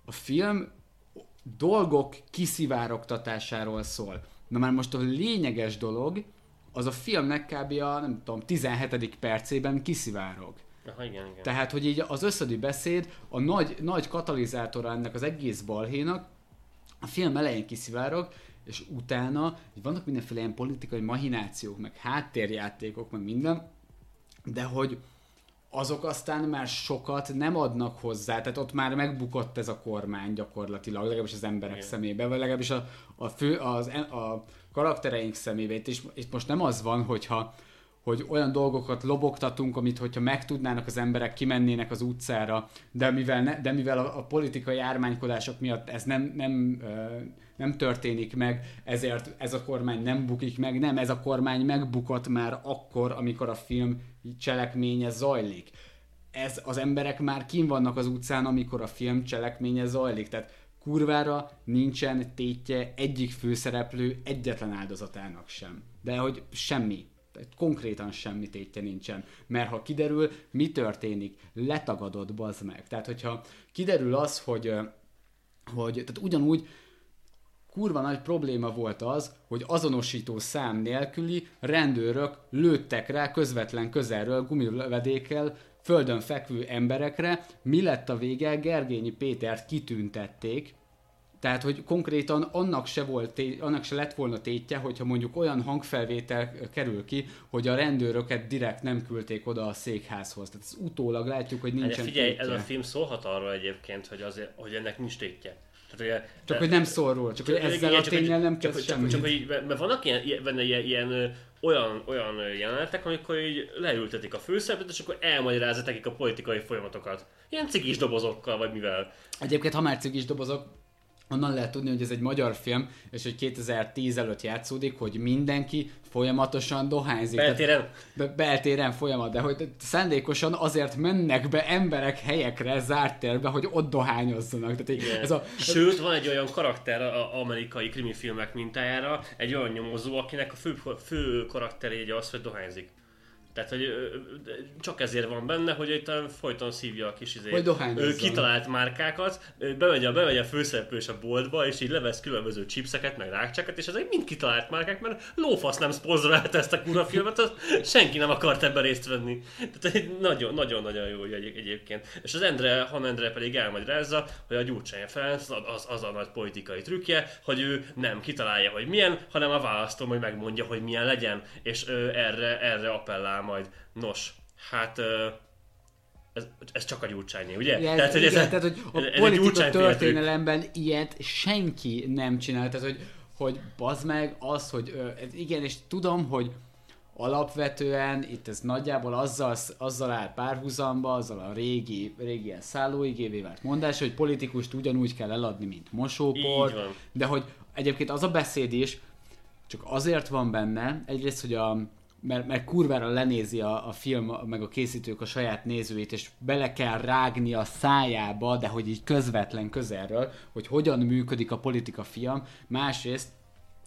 a film dolgok kiszivárogtatásáról szól. Na már most a lényeges dolog, az a filmnek kb. a, nem tudom, 17. percében kiszivárog. Aha, igen, igen. Tehát, hogy így az összödi beszéd a nagy, nagy katalizátora ennek az egész balhénak, a film elején kiszivárog, és utána hogy vannak mindenféle ilyen politikai mahinációk, meg háttérjátékok, meg minden, de hogy azok aztán már sokat nem adnak hozzá, tehát ott már megbukott ez a kormány gyakorlatilag, legalábbis az emberek Igen. szemében, vagy legalábbis a, a, fő, az, a karaktereink szemében. Itt, is, itt most nem az van, hogyha hogy olyan dolgokat lobogtatunk, amit hogyha megtudnának az emberek, kimennének az utcára, de mivel, ne, de mivel a, a politikai ármánykodások miatt ez nem, nem, nem történik meg, ezért ez a kormány nem bukik meg, nem, ez a kormány megbukott már akkor, amikor a film cselekménye zajlik. Ez az emberek már kim vannak az utcán, amikor a film cselekménye zajlik, tehát kurvára nincsen tétje egyik főszereplő egyetlen áldozatának sem. De hogy semmi. Konkrétan semmi tétje nincsen. Mert ha kiderül, mi történik, letagadod, bazd meg. Tehát, hogyha kiderül az, hogy, hogy tehát ugyanúgy kurva nagy probléma volt az, hogy azonosító szám nélküli rendőrök lőttek rá közvetlen közelről gumilövedékkel földön fekvő emberekre. Mi lett a vége? Gergényi Pétert kitüntették, tehát, hogy konkrétan annak se, volt, té- annak se lett volna tétje, hogyha mondjuk olyan hangfelvétel kerül ki, hogy a rendőröket direkt nem küldték oda a székházhoz. Tehát ez utólag látjuk, hogy Hát de nincsen figyelj, tétje. ez a film szólhat arról egyébként, hogy, azért, hogy ennek nincs tétje. Tehát, ugye, Csak hogy nem szól róla, csak hogy ezzel a csak, hogy- tényel nem csak, csak, csak, hogy benne vannak ilyen, benne ilyen, ilyen olyan, olyan jelenetek, amikor így leültetik a főszereplőt, és akkor elmagyarázza nekik a politikai folyamatokat. Ilyen cigis dobozokkal, vagy mivel. Egyébként, ha már cigis dobozok, onnan lehet tudni, hogy ez egy magyar film, és hogy 2010 előtt játszódik, hogy mindenki folyamatosan dohányzik. Beltéren? Be, beltéren folyamat, de hogy szándékosan azért mennek be emberek helyekre, zárt térbe, hogy ott dohányozzanak. Tehát így, ez a, Sőt, van egy olyan karakter a amerikai krimi filmek mintájára, egy olyan nyomozó, akinek a fő, fő karakterje az, hogy dohányzik. Tehát, hogy csak ezért van benne, hogy itt folyton szívja a kis izé, Hogy ö, kitalált márkákat, bemegy a, bemegy a főszereplő és a boltba, és így levesz különböző chipseket, meg rákcsákat, és ezek mind kitalált márkák, mert lófasz nem szponzorálta ezt a kurva filmet, az senki nem akart ebben részt venni. Tehát egy nagyon, nagyon-nagyon jó egy, egyébként. És az Endre, Han Endre pedig elmagyarázza, hogy a Gyurcsány Ferenc az, az, az a nagy politikai trükkje, hogy ő nem kitalálja, hogy milyen, hanem a választó majd megmondja, hogy milyen legyen, és ö, erre, erre appellál majd. Nos, hát ez, ez csak a Gyurcsányi, ugye? Ez, tehát, hogy igen, ez, tehát, hogy a ez politika Gyurcsányféle trükk. történelemben ilyet senki nem csinál. Tehát, hogy, hogy bazd meg az, hogy ez igen, és tudom, hogy alapvetően itt ez nagyjából azzal, azzal áll párhuzamba, azzal a régi, régi ilyen szállóigévé vált mondás, hogy politikust ugyanúgy kell eladni, mint mosópor, de hogy egyébként az a beszéd is, csak azért van benne, egyrészt, hogy a, mert, mert kurvára lenézi a, a film, meg a készítők a saját nézőit, és bele kell rágni a szájába, de hogy így közvetlen közelről, hogy hogyan működik a politika film. Másrészt,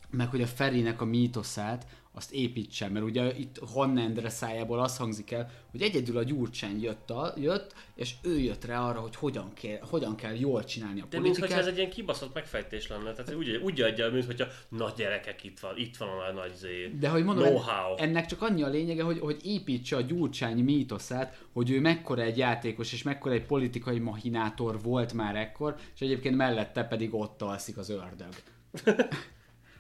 meg hogy a Ferinek a mítoszát, azt építsen, mert ugye itt Honnendre szájából az hangzik el, hogy egyedül a Gyurcsány jött, a, jött és ő jött rá arra, hogy hogyan kell, hogyan kell jól csinálni a De politikát. mintha ez egy ilyen kibaszott megfejtés lenne. Tehát úgy, úgy adja, mint hogyha nagy gyerekek itt van, itt van a nagy, zé. De hogy mondom, know-how. en- ennek csak annyi a lényege, hogy, hogy építse a Gyurcsány mítoszát, hogy ő mekkora egy játékos, és mekkora egy politikai mahinátor volt már ekkor, és egyébként mellette pedig ott alszik az ördög.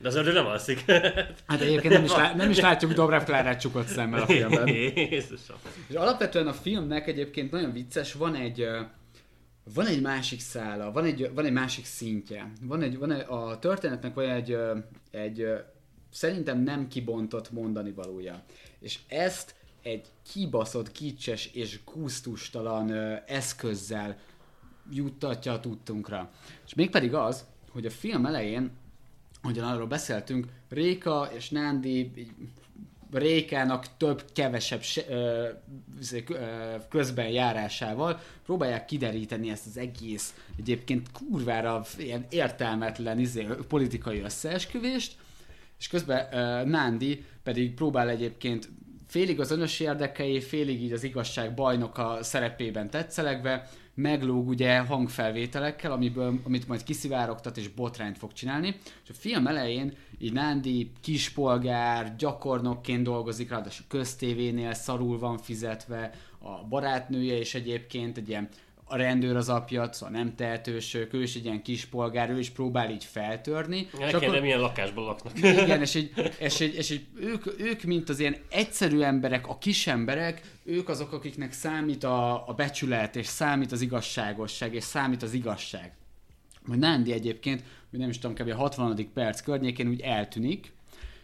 De az ördög nem alszik. Hát egyébként nem is, lá- nem is látjuk Dobrev Klárát csukott szemmel a filmben. Jézusom. És alapvetően a filmnek egyébként nagyon vicces, van egy van egy másik szála, van egy, van egy másik szintje. Van egy, van egy, a történetnek van egy, egy szerintem nem kibontott mondani valója. És ezt egy kibaszott, kicses és gusztustalan ö, eszközzel juttatja a tudtunkra. És mégpedig az, hogy a film elején, hogyan arról beszéltünk, Réka és Nándi így Rékának több, kevesebb se- ö, ö, közben járásával próbálják kideríteni ezt az egész egyébként kurvára ilyen értelmetlen izé, politikai összeesküvést, és közben uh, Nándi pedig próbál egyébként félig az önös érdekei, félig így az igazság bajnoka szerepében tetszelegve meglóg ugye hangfelvételekkel, amiből, amit majd kiszivárogtat és botrányt fog csinálni. És a film elején így Nándi kispolgár, gyakornokként dolgozik, ráadásul köztévénél szarul van fizetve, a barátnője és egyébként egy ilyen a rendőr az apja, szóval nem tehetősök, ő is egy ilyen kispolgár, ő is próbál így feltörni. Ja, Nekem akkor... milyen lakásban laknak. Igen, és, egy, és, egy, és egy, ők, ők, mint az ilyen egyszerű emberek, a kis emberek, ők azok, akiknek számít a, a becsület, és számít az igazságosság, és számít az igazság. Majd Nándi egyébként, hogy nem is tudom, kb. a 60. perc környékén úgy eltűnik,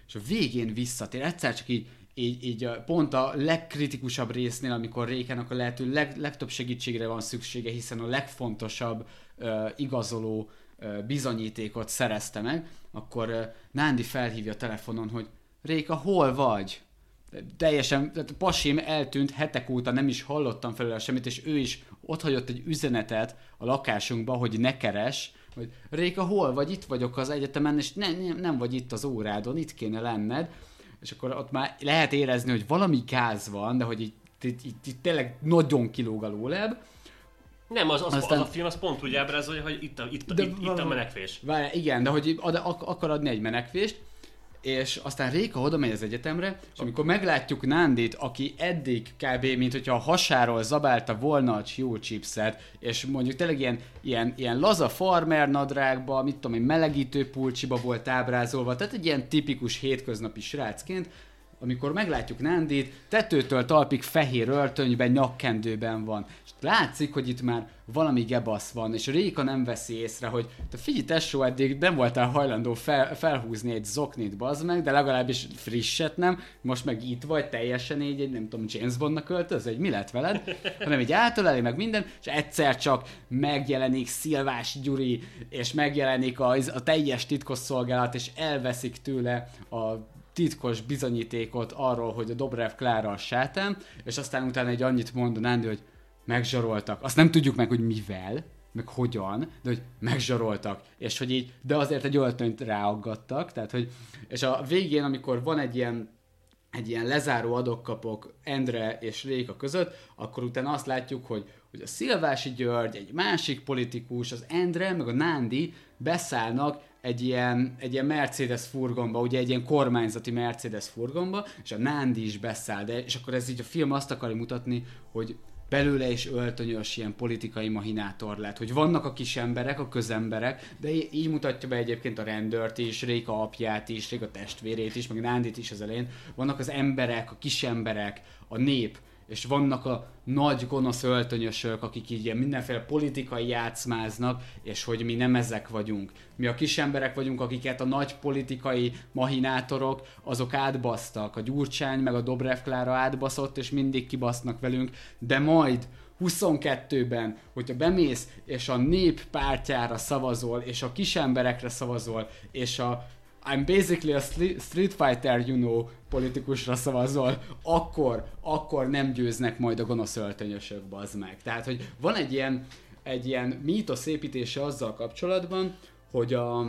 és a végén visszatér. Egyszer csak így így, így pont a legkritikusabb résznél, amikor Rékának a lehető leg, legtöbb segítségre van szüksége, hiszen a legfontosabb uh, igazoló uh, bizonyítékot szerezte meg, akkor uh, Nándi felhívja a telefonon, hogy Réka, hol vagy? Teljesen, tehát Pasim eltűnt hetek óta, nem is hallottam felőle semmit, és ő is ott hagyott egy üzenetet a lakásunkba, hogy ne keres, hogy Réka, hol vagy? Itt vagyok az egyetemen, és nem, nem, nem vagy itt az órádon, itt kéne lenned és akkor ott már lehet érezni, hogy valami gáz van, de hogy itt, itt, itt, itt tényleg nagyon kilóg a lóleb. Nem, az, az, Aztán... az a film az pont úgy ábrázolja, hogy itt a, itt, de, itt, itt a menekvés. Várj, igen, de hogy ad, ak- akar adni egy menekvést, és aztán Réka oda megy az egyetemre, és amikor meglátjuk Nándit, aki eddig kb. mint hogyha a hasáról zabálta volna a jó chipset, és mondjuk tényleg ilyen, ilyen, ilyen laza farmer nadrágba, mit tudom én, melegítő pulcsiba volt ábrázolva, tehát egy ilyen tipikus hétköznapi srácként, amikor meglátjuk Nándit, tetőtől talpig fehér öltönyben, nyakkendőben van. És látszik, hogy itt már valami gebasz van, és Réka nem veszi észre, hogy te figyelj tesó, eddig nem voltál hajlandó fel, felhúzni egy zoknit, bazd meg, de legalábbis frisset nem, most meg itt vagy, teljesen így, egy nem tudom, James Bondnak költöz, egy mi lett veled, hanem így átöleli meg minden, és egyszer csak megjelenik Szilvás Gyuri, és megjelenik a, a teljes titkosszolgálat, és elveszik tőle a titkos bizonyítékot arról, hogy a Dobrev Klára a sátán, és aztán utána egy annyit mond Nándi, hogy megzsaroltak. Azt nem tudjuk meg, hogy mivel, meg hogyan, de hogy megzsaroltak, és hogy így, de azért egy öltönyt ráaggattak, tehát hogy, és a végén, amikor van egy ilyen egy ilyen lezáró adokkapok Endre és Réka között, akkor utána azt látjuk, hogy, hogy a Szilvási György, egy másik politikus, az Endre, meg a Nándi beszállnak egy ilyen, egy ilyen Mercedes furgonba, ugye egy ilyen kormányzati Mercedes furgonba, és a Nándi is beszáll, de, és akkor ez így a film azt akarja mutatni, hogy belőle is öltönyös ilyen politikai mahinátor lett, hogy vannak a kis emberek, a közemberek, de így mutatja be egyébként a rendőrt is, Réka apját is, Réka testvérét is, meg Nándit is az elején. Vannak az emberek, a kis emberek, a nép, és vannak a nagy gonosz öltönyösök, akik így ilyen mindenféle politikai játszmáznak, és hogy mi nem ezek vagyunk. Mi a kis emberek vagyunk, akiket a nagy politikai mahinátorok, azok átbasztak. A Gyurcsány meg a Dobrev Klára átbaszott, és mindig kibasznak velünk, de majd 22-ben, hogyha bemész, és a nép pártjára szavazol, és a kis emberekre szavazol, és a I'm basically a Street Fighter, you know, politikusra szavazol, akkor, akkor nem győznek majd a gonosz öltönyösök, bazd meg. Tehát, hogy van egy ilyen, egy ilyen mítosz építése azzal kapcsolatban, hogy, a,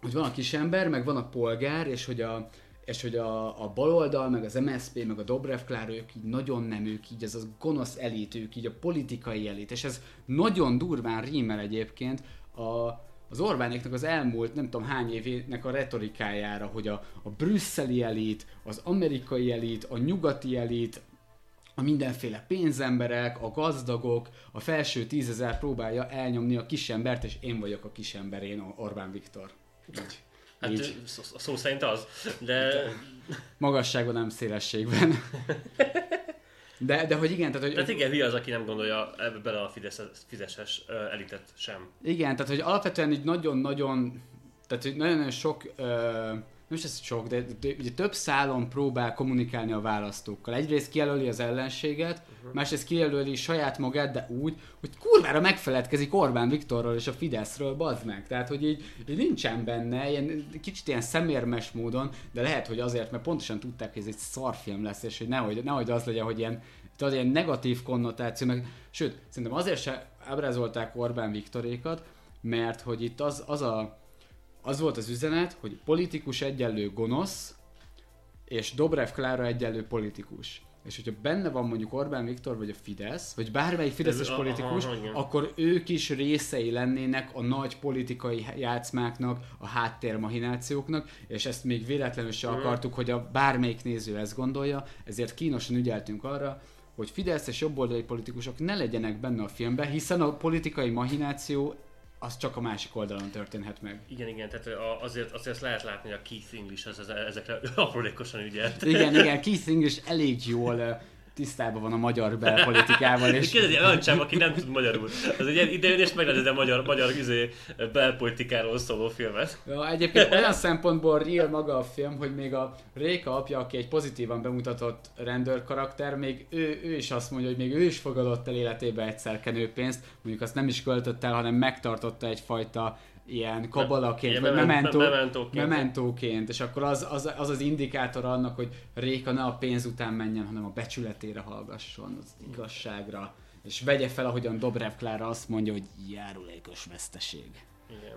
hogy van a kisember, meg van a polgár, és hogy a, és hogy a, a baloldal, meg az MSP, meg a Dobrev Klár, ők így nagyon nem ők, így ez az gonosz elit, ők így a politikai elit, és ez nagyon durván rímel egyébként a, az Orbánéknak az elmúlt nem tudom hány évének a retorikájára, hogy a, a brüsszeli elit, az amerikai elit, a nyugati elit, a mindenféle pénzemberek, a gazdagok, a felső tízezer próbálja elnyomni a kisembert, és én vagyok a kisember, én Orbán Viktor. Így. Hát így. szó szerint az, de... Magasságban, nem szélességben. De, de hogy igen, tehát hogy... Tehát igen, hülye az, aki nem gondolja ebbe bele a Fidesz, Fideszes elitet sem. Igen, tehát hogy alapvetően így nagyon-nagyon, tehát hogy nagyon-nagyon sok, uh, nem is ez sok, de, de, de ugye több szálon próbál kommunikálni a választókkal. Egyrészt kijelöli az ellenséget, uh-huh. másrészt kijelöli saját magát, de úgy, hogy kurvára megfeledkezik Orbán Viktorról és a Fideszről, bazd meg. Tehát, hogy így, így nincsen benne, ilyen, kicsit ilyen szemérmes módon, de lehet, hogy azért, mert pontosan tudták, hogy ez egy szarfilm lesz, és hogy nehogy, nehogy az legyen, hogy ilyen, tehát ilyen negatív konnotáció, meg, sőt, szerintem azért se ábrázolták Orbán Viktorékat, mert hogy itt az, az a az volt az üzenet, hogy politikus egyenlő gonosz, és Dobrev Klára egyenlő politikus. és hogyha benne van mondjuk Orbán Viktor, vagy a Fidesz, vagy bármelyik fideszes Ez- aha, politikus, aha, igen. akkor ők is részei lennének a nagy politikai játszmáknak, a háttérmahinációknak, és ezt még véletlenül Mhm. se akartuk, hogy a bármelyik néző ezt gondolja, ezért kínosan ügyeltünk arra, hogy Fidesz és jobboldali politikusok ne legyenek benne a filmben, hiszen a politikai mahináció az csak a másik oldalon történhet meg. Igen, igen, tehát azért, azért lehet látni, hogy a Keith English az, az ezekre aprólékosan ügyelt. Igen, igen, Keith English elég jól tisztában van a magyar belpolitikával, és Kérdezi, olyan csáv, aki nem tud magyarul. Az egy idején és megnézed a magyar, magyar izé, belpolitikáról szóló filmet. Ja, egyébként olyan szempontból real maga a film, hogy még a Réka apja, aki egy pozitívan bemutatott rendőr karakter, még ő, ő is azt mondja, hogy még ő is fogadott el életébe egyszer kenőpénzt, mondjuk azt nem is költött el, hanem megtartotta egyfajta ilyen kabalaként, Ilyen vagy memen- mementó, mementóként. mementóként, és akkor az, az, az az indikátor annak, hogy Réka ne a pénz után menjen, hanem a becsületére hallgasson, az igazságra, és vegye fel, ahogyan Dobrev Klára azt mondja, hogy járulékos veszteség. Igen.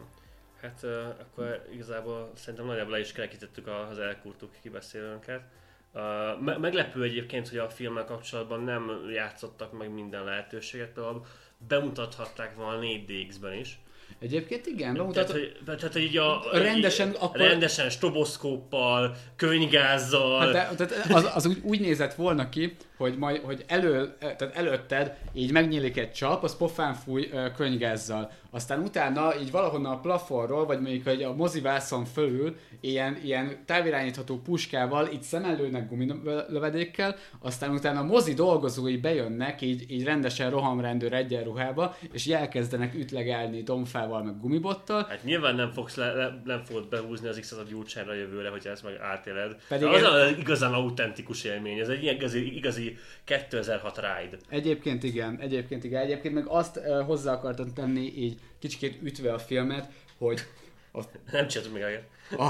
Hát uh, akkor igazából szerintem nagyjából le is kerekítettük az elkurtuk kibeszélőnket. Uh, me- meglepő egyébként, hogy a filmmel kapcsolatban nem játszottak meg minden lehetőséget, például bemutathatták volna 4DX-ben is. Egyébként igen, Tehát, bemutatott, hogy, tehát, hogy így a, Rendesen így, akkor- rendesen stroboszkóppal, könygázzal, Hát de, tehát az, az úgy, úgy nézett volna ki, hogy, majd, hogy elő, tehát előtted így megnyílik egy csap, az pofán fúj könygázzal. Aztán utána így valahonnan a plafonról, vagy mondjuk hogy a mozivászon fölül ilyen, ilyen távirányítható puskával így szemellőnek gumilövedékkel, aztán utána a mozi dolgozói bejönnek így, így rendesen rohamrendőr egyenruhába, és így elkezdenek ütlegelni domfával meg gumibottal, Hát nyilván nem fogsz le, le, nem fogod behúzni az x gyurcsányra jövőre, hogyha ezt meg átéled. Pedig az ez- az igazán autentikus élmény, ez egy ilyen igazi, igazi 2006 ride. Egyébként igen, egyébként igen. Egyébként meg azt uh, hozzá akartam tenni így kicsikét ütve a filmet, hogy a, Nem csináltuk még a,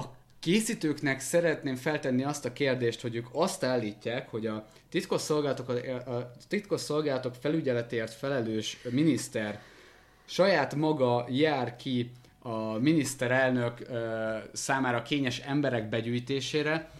a készítőknek szeretném feltenni azt a kérdést, hogy ők azt állítják, hogy a titkosszolgálatok, a, a titkosszolgálatok felügyeletért felelős miniszter saját maga jár ki a miniszterelnök uh, számára kényes emberek begyűjtésére,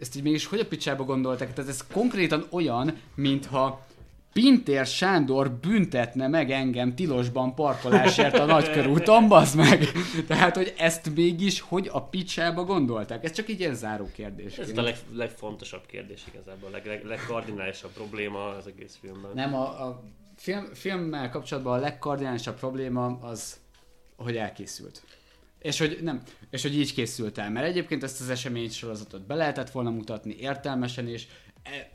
ezt így mégis hogy a picsába gondolták? Tehát ez konkrétan olyan, mintha Pintér Sándor büntetne meg engem tilosban parkolásért a nagykörúton, bazd meg! Tehát, hogy ezt mégis hogy a picsába gondolták? Ez csak így ilyen záró kérdés. Ez a leg, legfontosabb kérdés igazából, a leg, leg, legkardinálisabb probléma az egész filmben. Nem, a, a film, filmmel kapcsolatban a legkardinálisabb probléma az, hogy elkészült. És hogy nem, és hogy így készült el, mert egyébként ezt az eseménysorozatot be lehetett volna mutatni értelmesen is, e,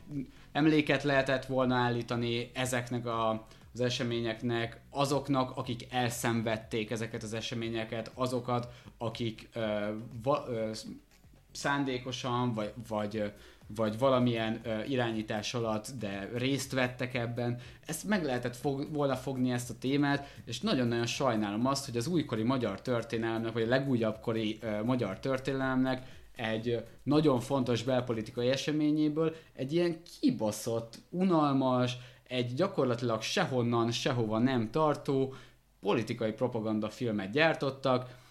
emléket lehetett volna állítani ezeknek a, az eseményeknek, azoknak, akik elszenvedték ezeket az eseményeket, azokat, akik ö, va, ö, szándékosan, vagy, vagy, vagy valamilyen ö, irányítás alatt, de részt vettek ebben. Ezt meg lehetett fog, volna fogni ezt a témát, és nagyon-nagyon sajnálom azt, hogy az újkori magyar történelemnek, vagy a legújabb kori ö, magyar történelemnek egy nagyon fontos belpolitikai eseményéből egy ilyen kibaszott, unalmas, egy gyakorlatilag sehonnan, sehova nem tartó politikai propaganda filmet gyártottak,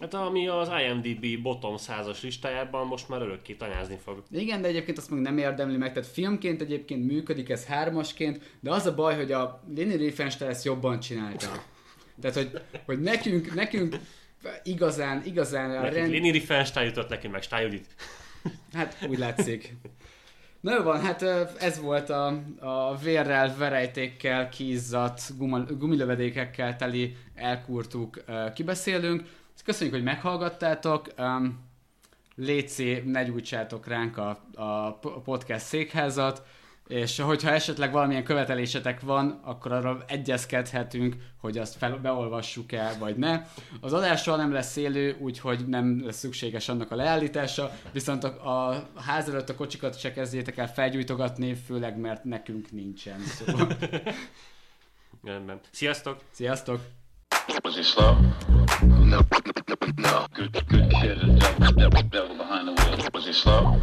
Hát ami az IMDb bottom százas listájában most már örökké tanyázni fog. Igen, de egyébként azt meg nem érdemli meg, tehát filmként egyébként működik, ez hármasként, de az a baj, hogy a Leni Riefenstahl ezt jobban csinálta. Tehát, hogy, hogy nekünk, nekünk igazán, igazán a Nekik rend... Lini Riefenstahl jutott, neki meg Judit. Hát úgy látszik. Na jó van, hát ez volt a, a vérrel, verejtékkel kízzadt, gumilövedékekkel teli elkurtuk kibeszélünk. Köszönjük, hogy meghallgattátok. Um, Léci, ne gyújtsátok ránk a, a podcast székházat, és hogyha esetleg valamilyen követelésetek van, akkor arra egyezkedhetünk, hogy azt fel, beolvassuk-e, vagy ne. Az adással nem lesz élő, úgyhogy nem lesz szükséges annak a leállítása, viszont a, a ház előtt a kocsikat se kezdjétek el felgyújtogatni, főleg mert nekünk nincsen. Szóval, Rendben. Sziasztok! sziasztok! Was he slow? No, no. Good, good kid. Devil, devil, devil behind the wheel. Was he slow?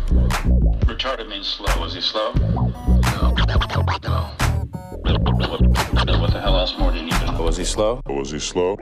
Retarded means slow. Was he slow? No, no. What, what the hell else more do you need to know? Was he slow? Was he slow?